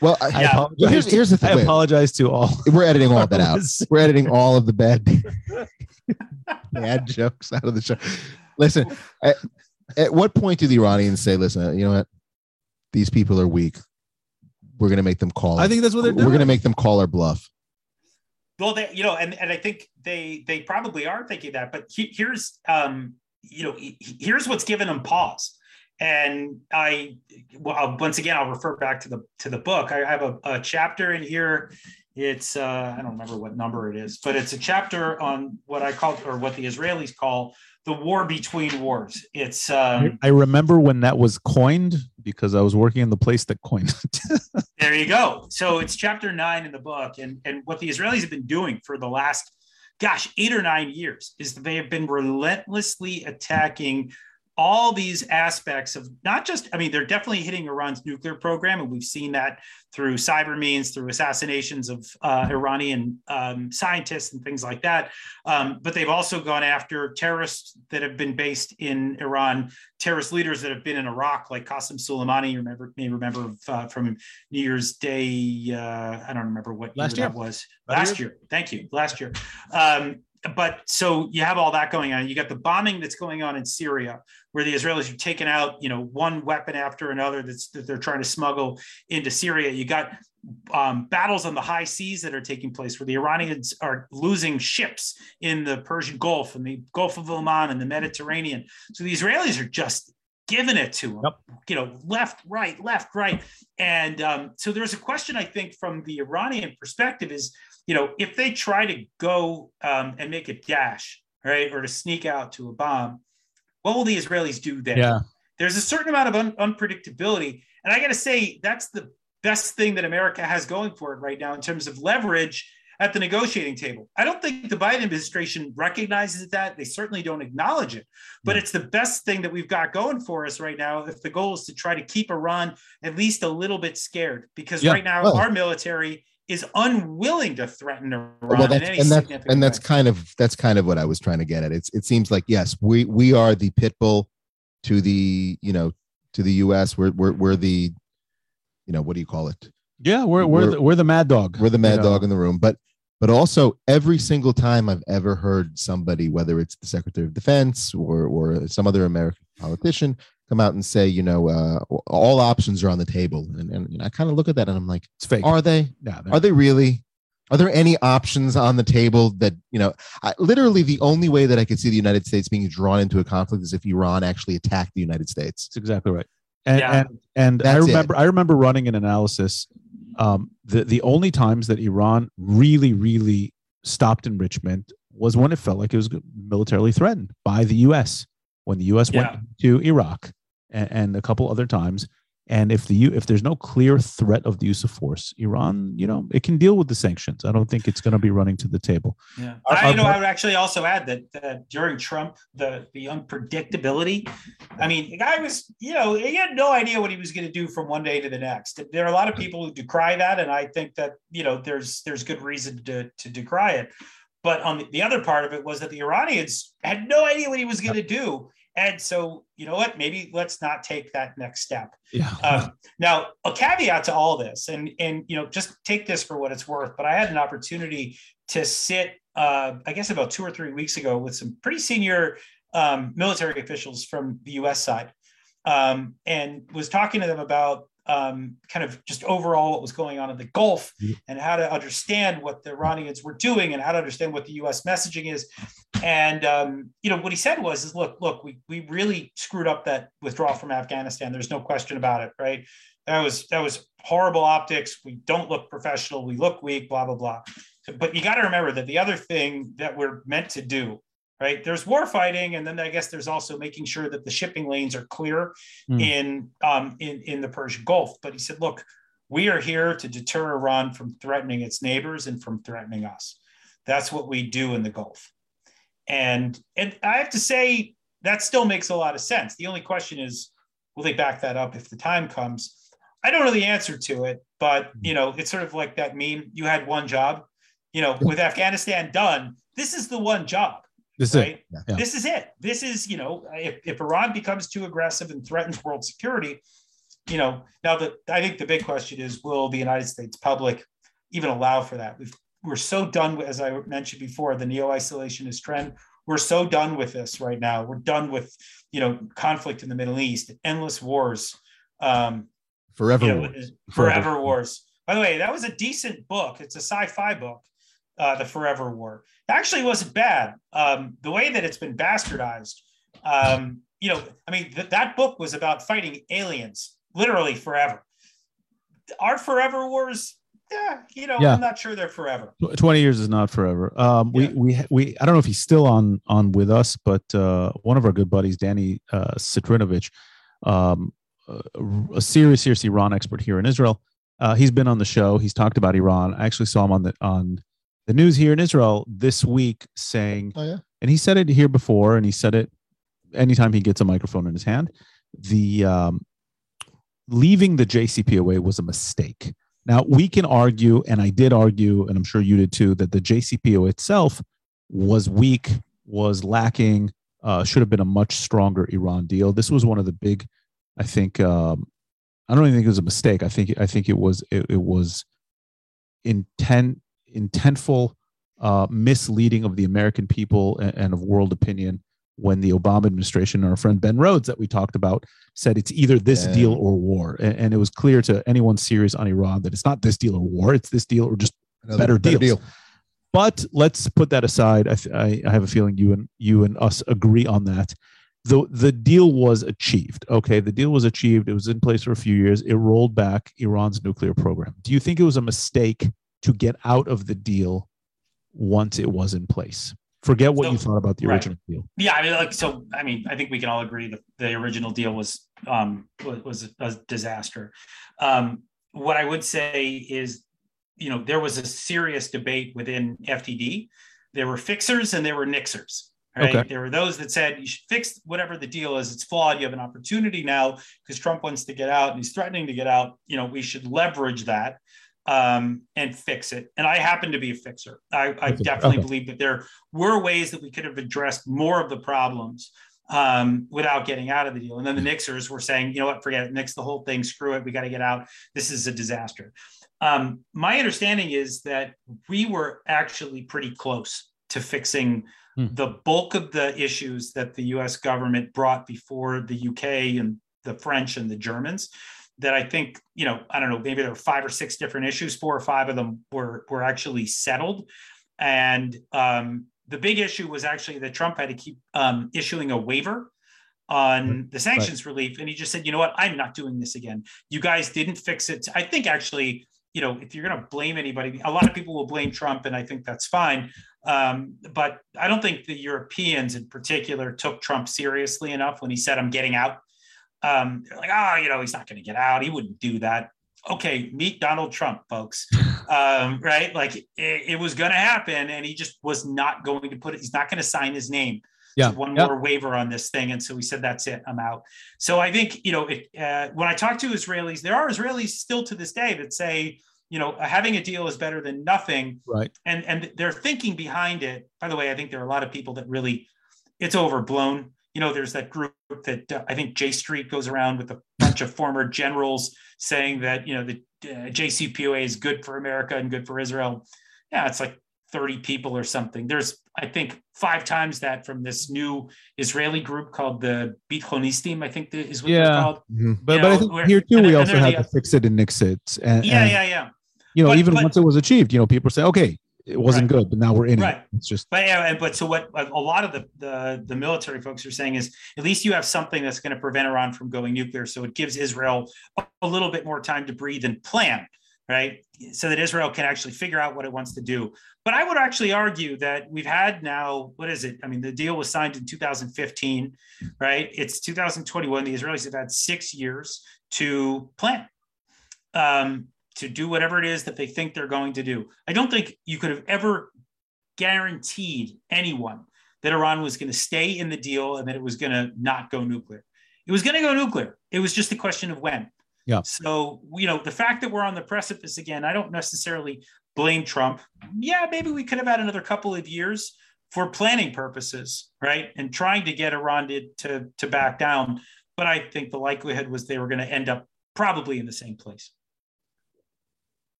Well, I, I Yeah. apologize. Here's, here's the thing. Wait, apologize to all. we're editing all of that out. We're editing all of the bad bad jokes out of the show. Listen, at, at what point do the Iranians say, "Listen, you know what? These people are weak. We're going to make them call. I think that's what they're doing. we're going to make them call our bluff." Well, they, you know, and and I think they they probably are thinking that. But he, here's um, you know, he- here's what's given them pause. And I, well, once again, I'll refer back to the to the book. I have a, a chapter in here. It's uh, I don't remember what number it is, but it's a chapter on what I call or what the Israelis call the war between wars. It's um, I remember when that was coined because I was working in the place that coined it. There you go. So it's chapter nine in the book, and and what the Israelis have been doing for the last, gosh, eight or nine years is they have been relentlessly attacking all these aspects of not just. I mean, they're definitely hitting Iran's nuclear program, and we've seen that through cyber means, through assassinations of uh, Iranian um, scientists and things like that. Um, but they've also gone after terrorists that have been based in Iran, terrorist leaders that have been in Iraq, like Qasem Soleimani. You remember, may remember uh, from New Year's Day. Uh, I don't remember what Last year, year. that was. Last year. year. Thank you. Last year. Um, but so you have all that going on. You got the bombing that's going on in Syria, where the Israelis are taking out, you know, one weapon after another that's that they're trying to smuggle into Syria. You got um, battles on the high seas that are taking place, where the Iranians are losing ships in the Persian Gulf and the Gulf of Oman and the Mediterranean. So the Israelis are just giving it to them, Yep. you know, left, right, left, right. And um, so there's a question I think from the Iranian perspective is, you know, if they try to go um, and make a dash, right, or to sneak out to a bomb, what will the Israelis do then? yeah. There's a certain amount of un- unpredictability. And I got to say, that's the best thing that America has going for it right now in terms of leverage at the negotiating table. I don't think the Biden administration recognizes that. They certainly don't acknowledge it, but it's the best thing that we've got going for us right now. If the goal is to try to keep Iran at least a little bit scared, because Yeah. right now Well- our military is unwilling to threaten Iran well, in that's, any and that's significant and that's way. kind of that's kind of what I was trying to get at. It's it seems like yes, we we are the pit bull to the you know to the U.S. We're we're we're the you know what do you call it? Yeah, we're we're, We're- the, we're the mad dog. We're the you mad know. dog in the room, but but also every single time I've ever heard somebody, whether it's the Secretary of Defense or or some other American politician, come out and say, you know, uh, all options are on the table, and and you know, I kind of look at that and I'm like, It's fake. are they? yeah, Are they really? Are there any options on the table that you know? I, literally, the only way that I could see the United States being drawn into a conflict is if Iran actually attacked the United States. That's exactly right. And Yeah. and, and I That's it. remember I remember running an analysis. Um, the the only times that Iran really really stopped enrichment was when it felt like it was militarily threatened by the U.S. When the U.S. Yeah. went to Iraq and, and a couple other times. And if the U, if there's no clear threat of the use of force, Iran, you know, it can deal with the sanctions. I don't think it's going to be running to the table. Yeah. Our- I, you know, our- I would actually also add that, that during Trump, the the unpredictability. I mean, the guy was, you know, he had no idea what he was going to do from one day to the next. There are a lot of people who decry that, and I think that you know, there's there's good reason to to decry it. But on the, the other part of it was that the Iranians had no idea what he was going to do, and so you know what? Maybe let's not take that next step. Yeah. Um, now, a caveat to all this, and and you know, just take this for what it's worth. But I had an opportunity to sit, uh, I guess, about two or three weeks ago with some pretty senior um, military officials from the U.S. side, um, and was talking to them about um, kind of just overall what was going on in the Gulf and how to understand what the Iranians were doing and how to understand what the U.S. messaging is. And um, you know what he said was, "Is look, look, we we really screwed up that withdrawal from Afghanistan. There's no question about it, right? That was that was horrible optics. We don't look professional. We look weak. Blah blah blah. But you got to remember that the other thing that we're meant to do." Right. There's war fighting, and then I guess there's also making sure that the shipping lanes are clear Hmm. in um, in in the Persian Gulf. But he said, "Look, we are here to deter Iran from threatening its neighbors and from threatening us. That's what we do in the Gulf." And and I have to say that still makes a lot of sense. The only question is, will they back that up if the time comes? I don't know the answer to it, but you know, it's sort of like that meme. You had one job, you know, with Afghanistan done. This is the one job This is it. right? Yeah. This is it. This is, you know, if, if Iran becomes too aggressive and threatens world security, you know, now the I think the big question is will the United States public even allow for that? We've, we're so done with, as I mentioned before, the neo-isolationist trend. We're so done with this right now. We're done with, you know, conflict in the Middle East, endless wars, um, Forever. you know, Wars. Forever, Forever. Wars. By the way, that was a decent book. It's a sci-fi book, uh, The Forever War. It actually wasn't bad. Um, the way that it's been bastardized, um, you know, I mean, th- that book was about fighting aliens, literally forever. Our Forever Wars, yeah, you know, Yeah. I'm not sure they're forever. 20 years is not forever. Um, we, Yeah. we, we, I don't know if he's still on, on with us, but, uh, one of our good buddies, Danny, uh, Citrinowicz, um, a, a serious, serious Iran expert here in Israel. Uh, he's been on the show. He's talked about Iran. I actually saw him on the, on the news here in Israel this week saying, Oh yeah. and he said it here before, and he said it anytime he gets a microphone in his hand. The um, leaving the JCPOA was a mistake. Now we can argue, and I did argue, and I'm sure you did too, that the JCPOA itself was weak, was lacking, uh, should have been a much stronger Iran deal. This was one of the big, I think. Um, I don't even think it was a mistake. I think I think it was it, it was intent intentful uh, misleading of the American people and, and of world opinion when the Obama administration, our friend Ben Rhodes that we talked about, said it's either this Yeah. deal or war. And, and it was clear to anyone serious on Iran that it's not this deal or war, it's this deal or just Another Better deal. but let's put that aside. I, th- I, I have a feeling you and you and us agree on that. The the deal was achieved. Okay, the deal was achieved. It was in place for a few years. It rolled back Iran's nuclear program. Do you think it was a mistake to get out of the deal once it was in place? Forget what So- you thought about the right. original deal. Yeah, I mean, like, so I mean, I think we can all agree that the original deal was um, was, was a disaster. Um, what I would say is, you know, there was a serious debate within FDD. There were fixers and there were nixers. Right. Okay. There were those that said you should fix whatever the deal is. It's flawed. You have an opportunity now because Trump wants to get out and he's threatening to get out. You know, we should leverage that um, and fix it. And I happen to be a fixer. I, I definitely Okay. believe that there were ways that we could have addressed more of the problems um, without getting out of the deal. And then the Nixers were saying, you know what, forget it, nix the whole thing, screw it, we got to get out. This is a disaster. Um, my understanding is that we were actually pretty close to fixing Hmm. the bulk of the issues that the US government brought before the UK and the French and the Germans. That I think, you know, I don't know, maybe there were five or six different issues. Four or five of them were were actually settled, and um, the big issue was actually that Trump had to keep um, issuing a waiver on the sanctions relief. And he just said, you know what, I'm not doing this again. You guys didn't fix it. I think actually, you know, if you're going to blame anybody, a lot of people will blame Trump, and I think that's fine. Um, but I don't think the Europeans in particular took Trump seriously enough when he said, I'm getting out. Um, like, oh, you know, he's not going to get out. He wouldn't do that. Okay, meet Donald Trump, folks. Um, right? Like it, it was going to happen, and he just was not going to put it. He's not going to sign his name Yeah, to one yeah. more waiver on this thing. And so we said, that's it, I'm out. So I think, you know, it, uh, when I talk to Israelis, there are Israelis still to this day that say, you know, having a deal is better than nothing. Right. And, and their thinking behind it, by the way, I think there are a lot of people that really, it's overblown. You know, there's that group that uh, I think J Street goes around with a bunch of former generals saying that, you know, the uh, JCPOA is good for America and good for Israel. Yeah, it's like 30 people or something. There's I think five times that from this new Israeli group called the Bitronistim, I think that is what Yeah. they're called. Mhm. But, You but I think we're- here too, and we then- also and then had the- to fix it and nix it. And, Yeah, and, yeah, yeah. you know, But- even but- once it was achieved, you know, people say, okay, it wasn't Right. good, but now we're in Right. it. It's just But yeah, and- but so what a lot of the, the the military folks are saying is at least you have something that's going to prevent Iran from going nuclear. So it gives Israel a, a little bit more time to breathe and plan, right? So that Israel can actually figure out what it wants to do. But I would actually argue that we've had now, what is it? I mean, the deal was signed in 2015, right? It's 2021. The Israelis have had six years to plan. Um, to do whatever it is that they think they're going to do. I don't think you could have ever guaranteed anyone that Iran was going to stay in the deal and that it was going to not go nuclear. It was going to go nuclear. It was just a question of when. Yeah. So, you know, the fact that we're on the precipice again, I don't necessarily blame Trump. Yeah, maybe we could have had another couple of years for planning purposes, right? And trying to get Iran to, to, to back down. But I think the likelihood was they were going to end up probably in the same place.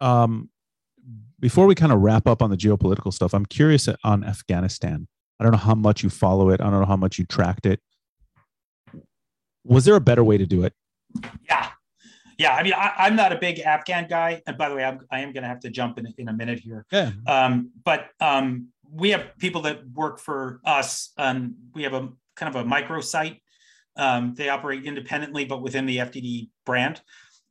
Um, before we kind of wrap up on the geopolitical stuff, I'm curious on Afghanistan. I don't know how much you follow it. I don't know how much you tracked it. Was there a better way to do it? Yeah. Yeah. I mean, I, I'm not a big Afghan guy. And by the way, I'm, I am going to have to jump in, in a minute here. Yeah. Um, but um, we have people that work for us. Um, we have a kind of a micro site. Um, they operate independently, but within the FDD brand.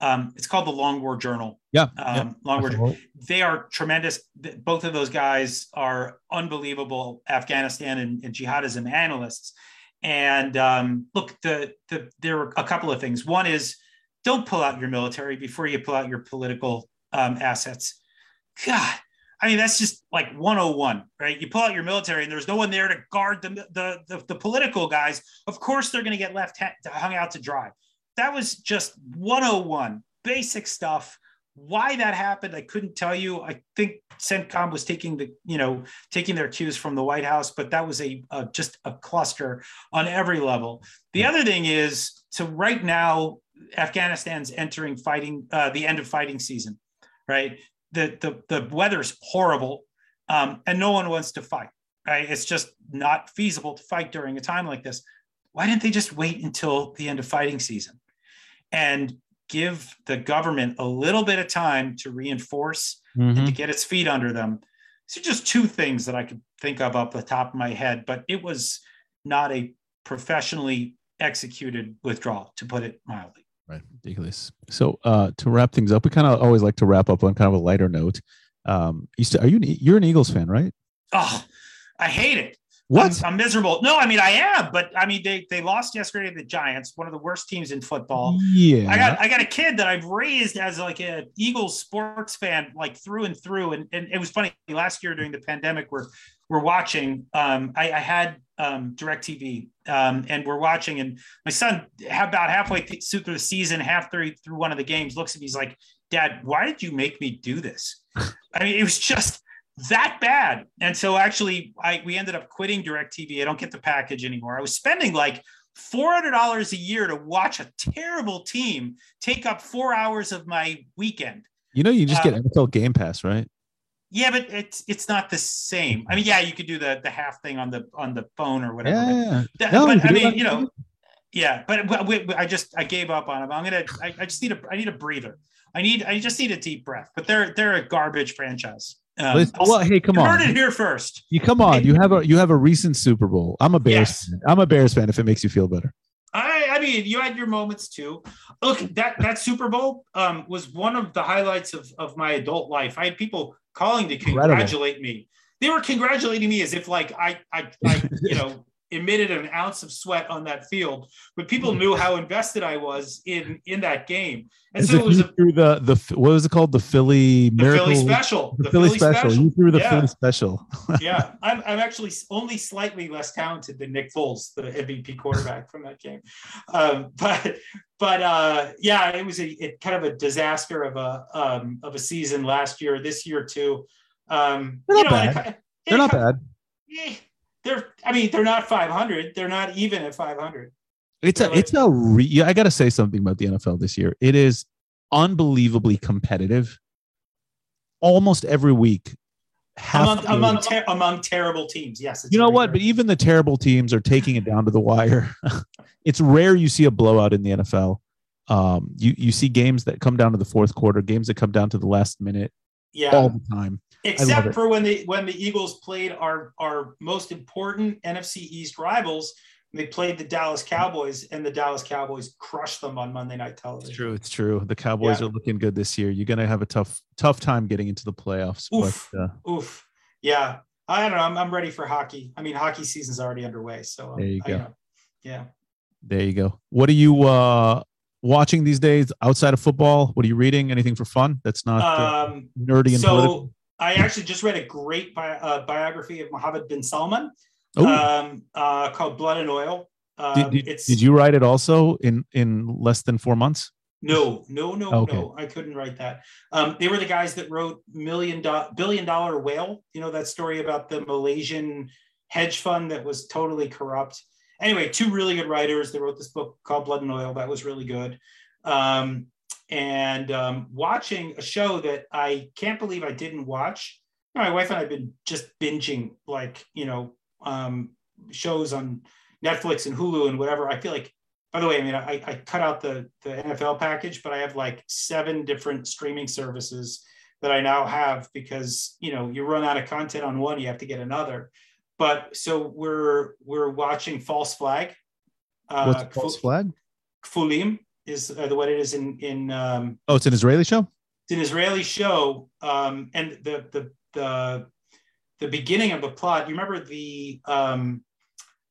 Um, it's called the Long War Journal. Yeah. Um, Long War. yeah. They are tremendous. Both of those guys are unbelievable Afghanistan and, and jihadism analysts. And um, look, the, the there are a couple of things. One is don't pull out your military before you pull out your political um, assets. God, I mean that's just like 101, right? You pull out your military and there's no one there to guard the the the, the political guys. Of course, they're going to get left hung out to dry. That was just 101, basic stuff. Why that happened, I couldn't tell you. I think CENTCOM was taking the, you know, taking their cues from the White House, but that was a, a just a cluster on every level. The other thing is, so right now, Afghanistan's entering fighting uh, the end of fighting season, right? The the the weather's horrible, um, and no one wants to fight. Right? It's just not feasible to fight during a time like this. Why didn't they just wait until the end of fighting season and give the government a little bit of time to reinforce and Mhm. to get its feet under them? So just two things that I could think of off the top of my head, but it was not a professionally executed withdrawal, to put it mildly. Right. Ridiculous. So uh, to wrap things up, we kind of always like to wrap up on kind of a lighter note. Um, you st- are you an, you're an Eagles fan, right? Oh, I hate it. What? I'm, I'm miserable. No, I mean I am, but I mean they they lost yesterday to the Giants, one of the worst teams in football. yeah. I got I got a kid that I've raised as like a Eagles sports fan, like through and through. And, and it was funny last year during the pandemic, we're we're watching. Um, I, I had um, Directv, um, and we're watching, and my son about halfway th- through the season, half through through one of the games, looks at me, he's like, "Dad, why did you make me do this?" I mean, it was just that bad. And so actually, I we ended up quitting Directv. I don't get the package anymore. I was spending like $400 a year to watch a terrible team take up four hours of my weekend. you know, you just get um, NFL Game Pass, right? Yeah, but it's it's not the same. I mean, yeah, you could do the the half thing on the on the phone or whatever. but Yeah. that- No, but I mean, you know, yeah, but, but we, I just I gave up on them. I'm gonna I, I just need a I need a breather. I need I just need a deep breath. But they're they're a garbage franchise. Um, well, hey, come you heard it here first. You come on. You have a you have a recent Super Bowl. I'm a Bears. Yes. Fan. I'm a Bears fan. If it makes you feel better. I, I mean, you had your moments too. Look, that that Super Bowl um, was one of the highlights of, of my adult life. I had people calling to Incredible. congratulate me. They were congratulating me as if like I I, I you know emitted an ounce of sweat on that field, but people knew how invested I was in in that game. And so it was a, threw the the what was it called? The Philly the Miracle. Philly special. The, Philly, special. You threw the Yeah. Philly special. yeah, I'm, I'm actually only slightly less talented than Nick Foles, the MVP quarterback from that game. Um, but but uh, yeah, it was a it kind of a disaster of a um, of a season last year. This year too. Um, They're you not know, bad. it- They're not it- bad. eh, They're I mean they're not 500. They're not even at 500. It's a like- it's a re- yeah, I got to say something about the NFL this year. It is unbelievably competitive. Almost every week, among to- among, ter- among terrible teams. Yes, it's you know what? rare. But even the terrible teams are taking it down to the wire. it's rare you see a blowout in the NFL. Um, you you see games that come down to the fourth quarter, games that come down to the last minute yeah, all the time. Except for when the when the Eagles played our our most important NFC East rivals. They played the Dallas Cowboys, and the Dallas Cowboys crushed them on Monday Night Television. It's true. It's true. The Cowboys Yeah. are looking good this year. You're gonna have a tough tough time getting into the playoffs. Oof. But uh, Oof. Yeah. I don't know. I'm, I'm ready for hockey. I mean, hockey season's already underway. So um, There you I, go. yeah. there you go. What are you uh, watching these days outside of football? What are you reading? Anything for fun? That's not uh, Um, nerdy and political. I actually just read a great bi- uh, biography of Mohammed bin Salman um, uh, called Blood and Oil. Um, did, did, it's did you write it also in in less than four months? No, no, no, Okay. no. I couldn't write that. Um, they were the guys that wrote million do- billion dollar whale. You know that story about the Malaysian hedge fund that was totally corrupt. Anyway, two really good writers. They wrote this book called Blood and Oil. That was really good. Um, and um, watching a show that I can't believe I didn't watch. My wife and I've been just binging like you know um, shows on Netflix and Hulu and whatever. I feel like by the way, I mean, I, I cut out the, the NFL package, but I have like seven different streaming services that I now have because, you know, you run out of content on one, you have to get another. But so we're, we're watching False Flag. Uh, What's false flag? Kfulim is uh, what it is in, in, um, Oh, it's an Israeli show. it's an Israeli show. Um, and the, the, the, the beginning of the plot, you remember the, um,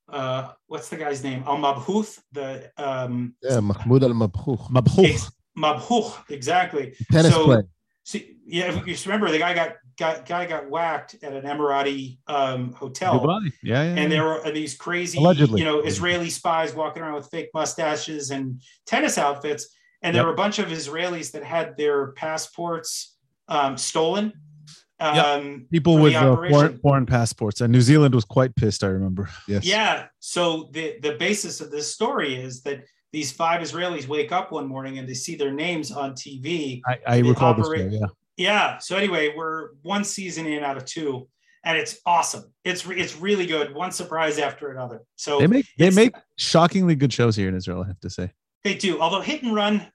uh, what's the guy's name? Al Mabhuth, the, um, Yeah, Mahmoud Al Mabhouh. Mabhouh. Ex- Mabhuch, exactly. Tennis so, play. So, yeah, if you remember the guy got, got guy got whacked at an Emirati um, hotel, Dubai. Yeah, yeah. and there were these crazy, Allegedly. you know, Israeli spies walking around with fake mustaches and tennis outfits, and there Yep. were a bunch of Israelis that had their passports um, stolen. Yep. Um, people with uh, foreign, foreign passports, and New Zealand was quite pissed. I remember. Yes. Yeah. So the the basis of this story is that these five Israelis wake up one morning and they see their names on TV I, I recall this. operate- Show, yeah. Yeah. So anyway, we're one season in out of two, and it's awesome. It's re- it's really good. One surprise after another. So They make they make shockingly good shows here in Israel. I have to say. they do. Although Hit and Run,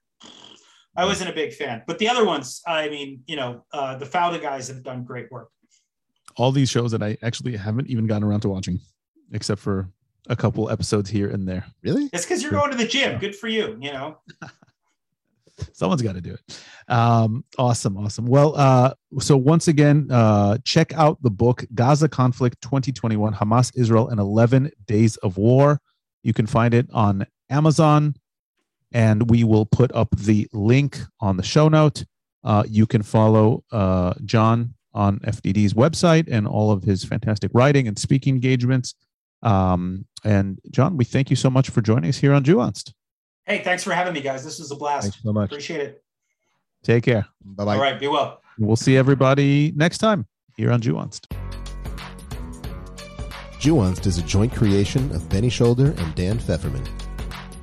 I wasn't a big fan, but the other ones, I mean, you know, uh, the Fauda guys have done great work. all these shows that I actually haven't even gotten around to watching, except for a couple episodes here and there. Really? It's because you're going to the gym. Good for you. You know. Someone's got to do it. Um, awesome, awesome. Well, uh, so once again, uh, check out the book Gaza Conflict 2021: Hamas, Israel, and 11 Days of War. You can find it on Amazon, and we will put up the link on the show note. Uh, you can follow uh, John on FDD's website and all of his fantastic writing and speaking engagements. Um, and John, we thank you so much for joining us here on Jewanced. Hey, thanks for having me, guys. This was a blast. Thanks so much. Appreciate it. Take care. Bye bye. All right. Be well. We'll see everybody next time here on Jewanced. Jewanced is a joint creation of Benny Shoulder and Dan Feferman.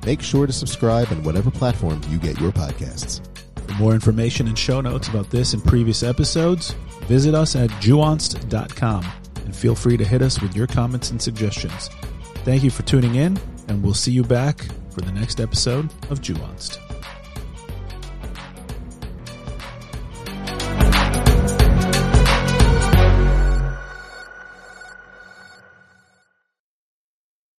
Make sure to subscribe on whatever platform you get your podcasts. For more information and show notes about this and previous episodes, visit us at jewanced.com and feel free to hit us with your comments and suggestions. Thank you for tuning in, and we'll see you back for the next episode of Jewanced.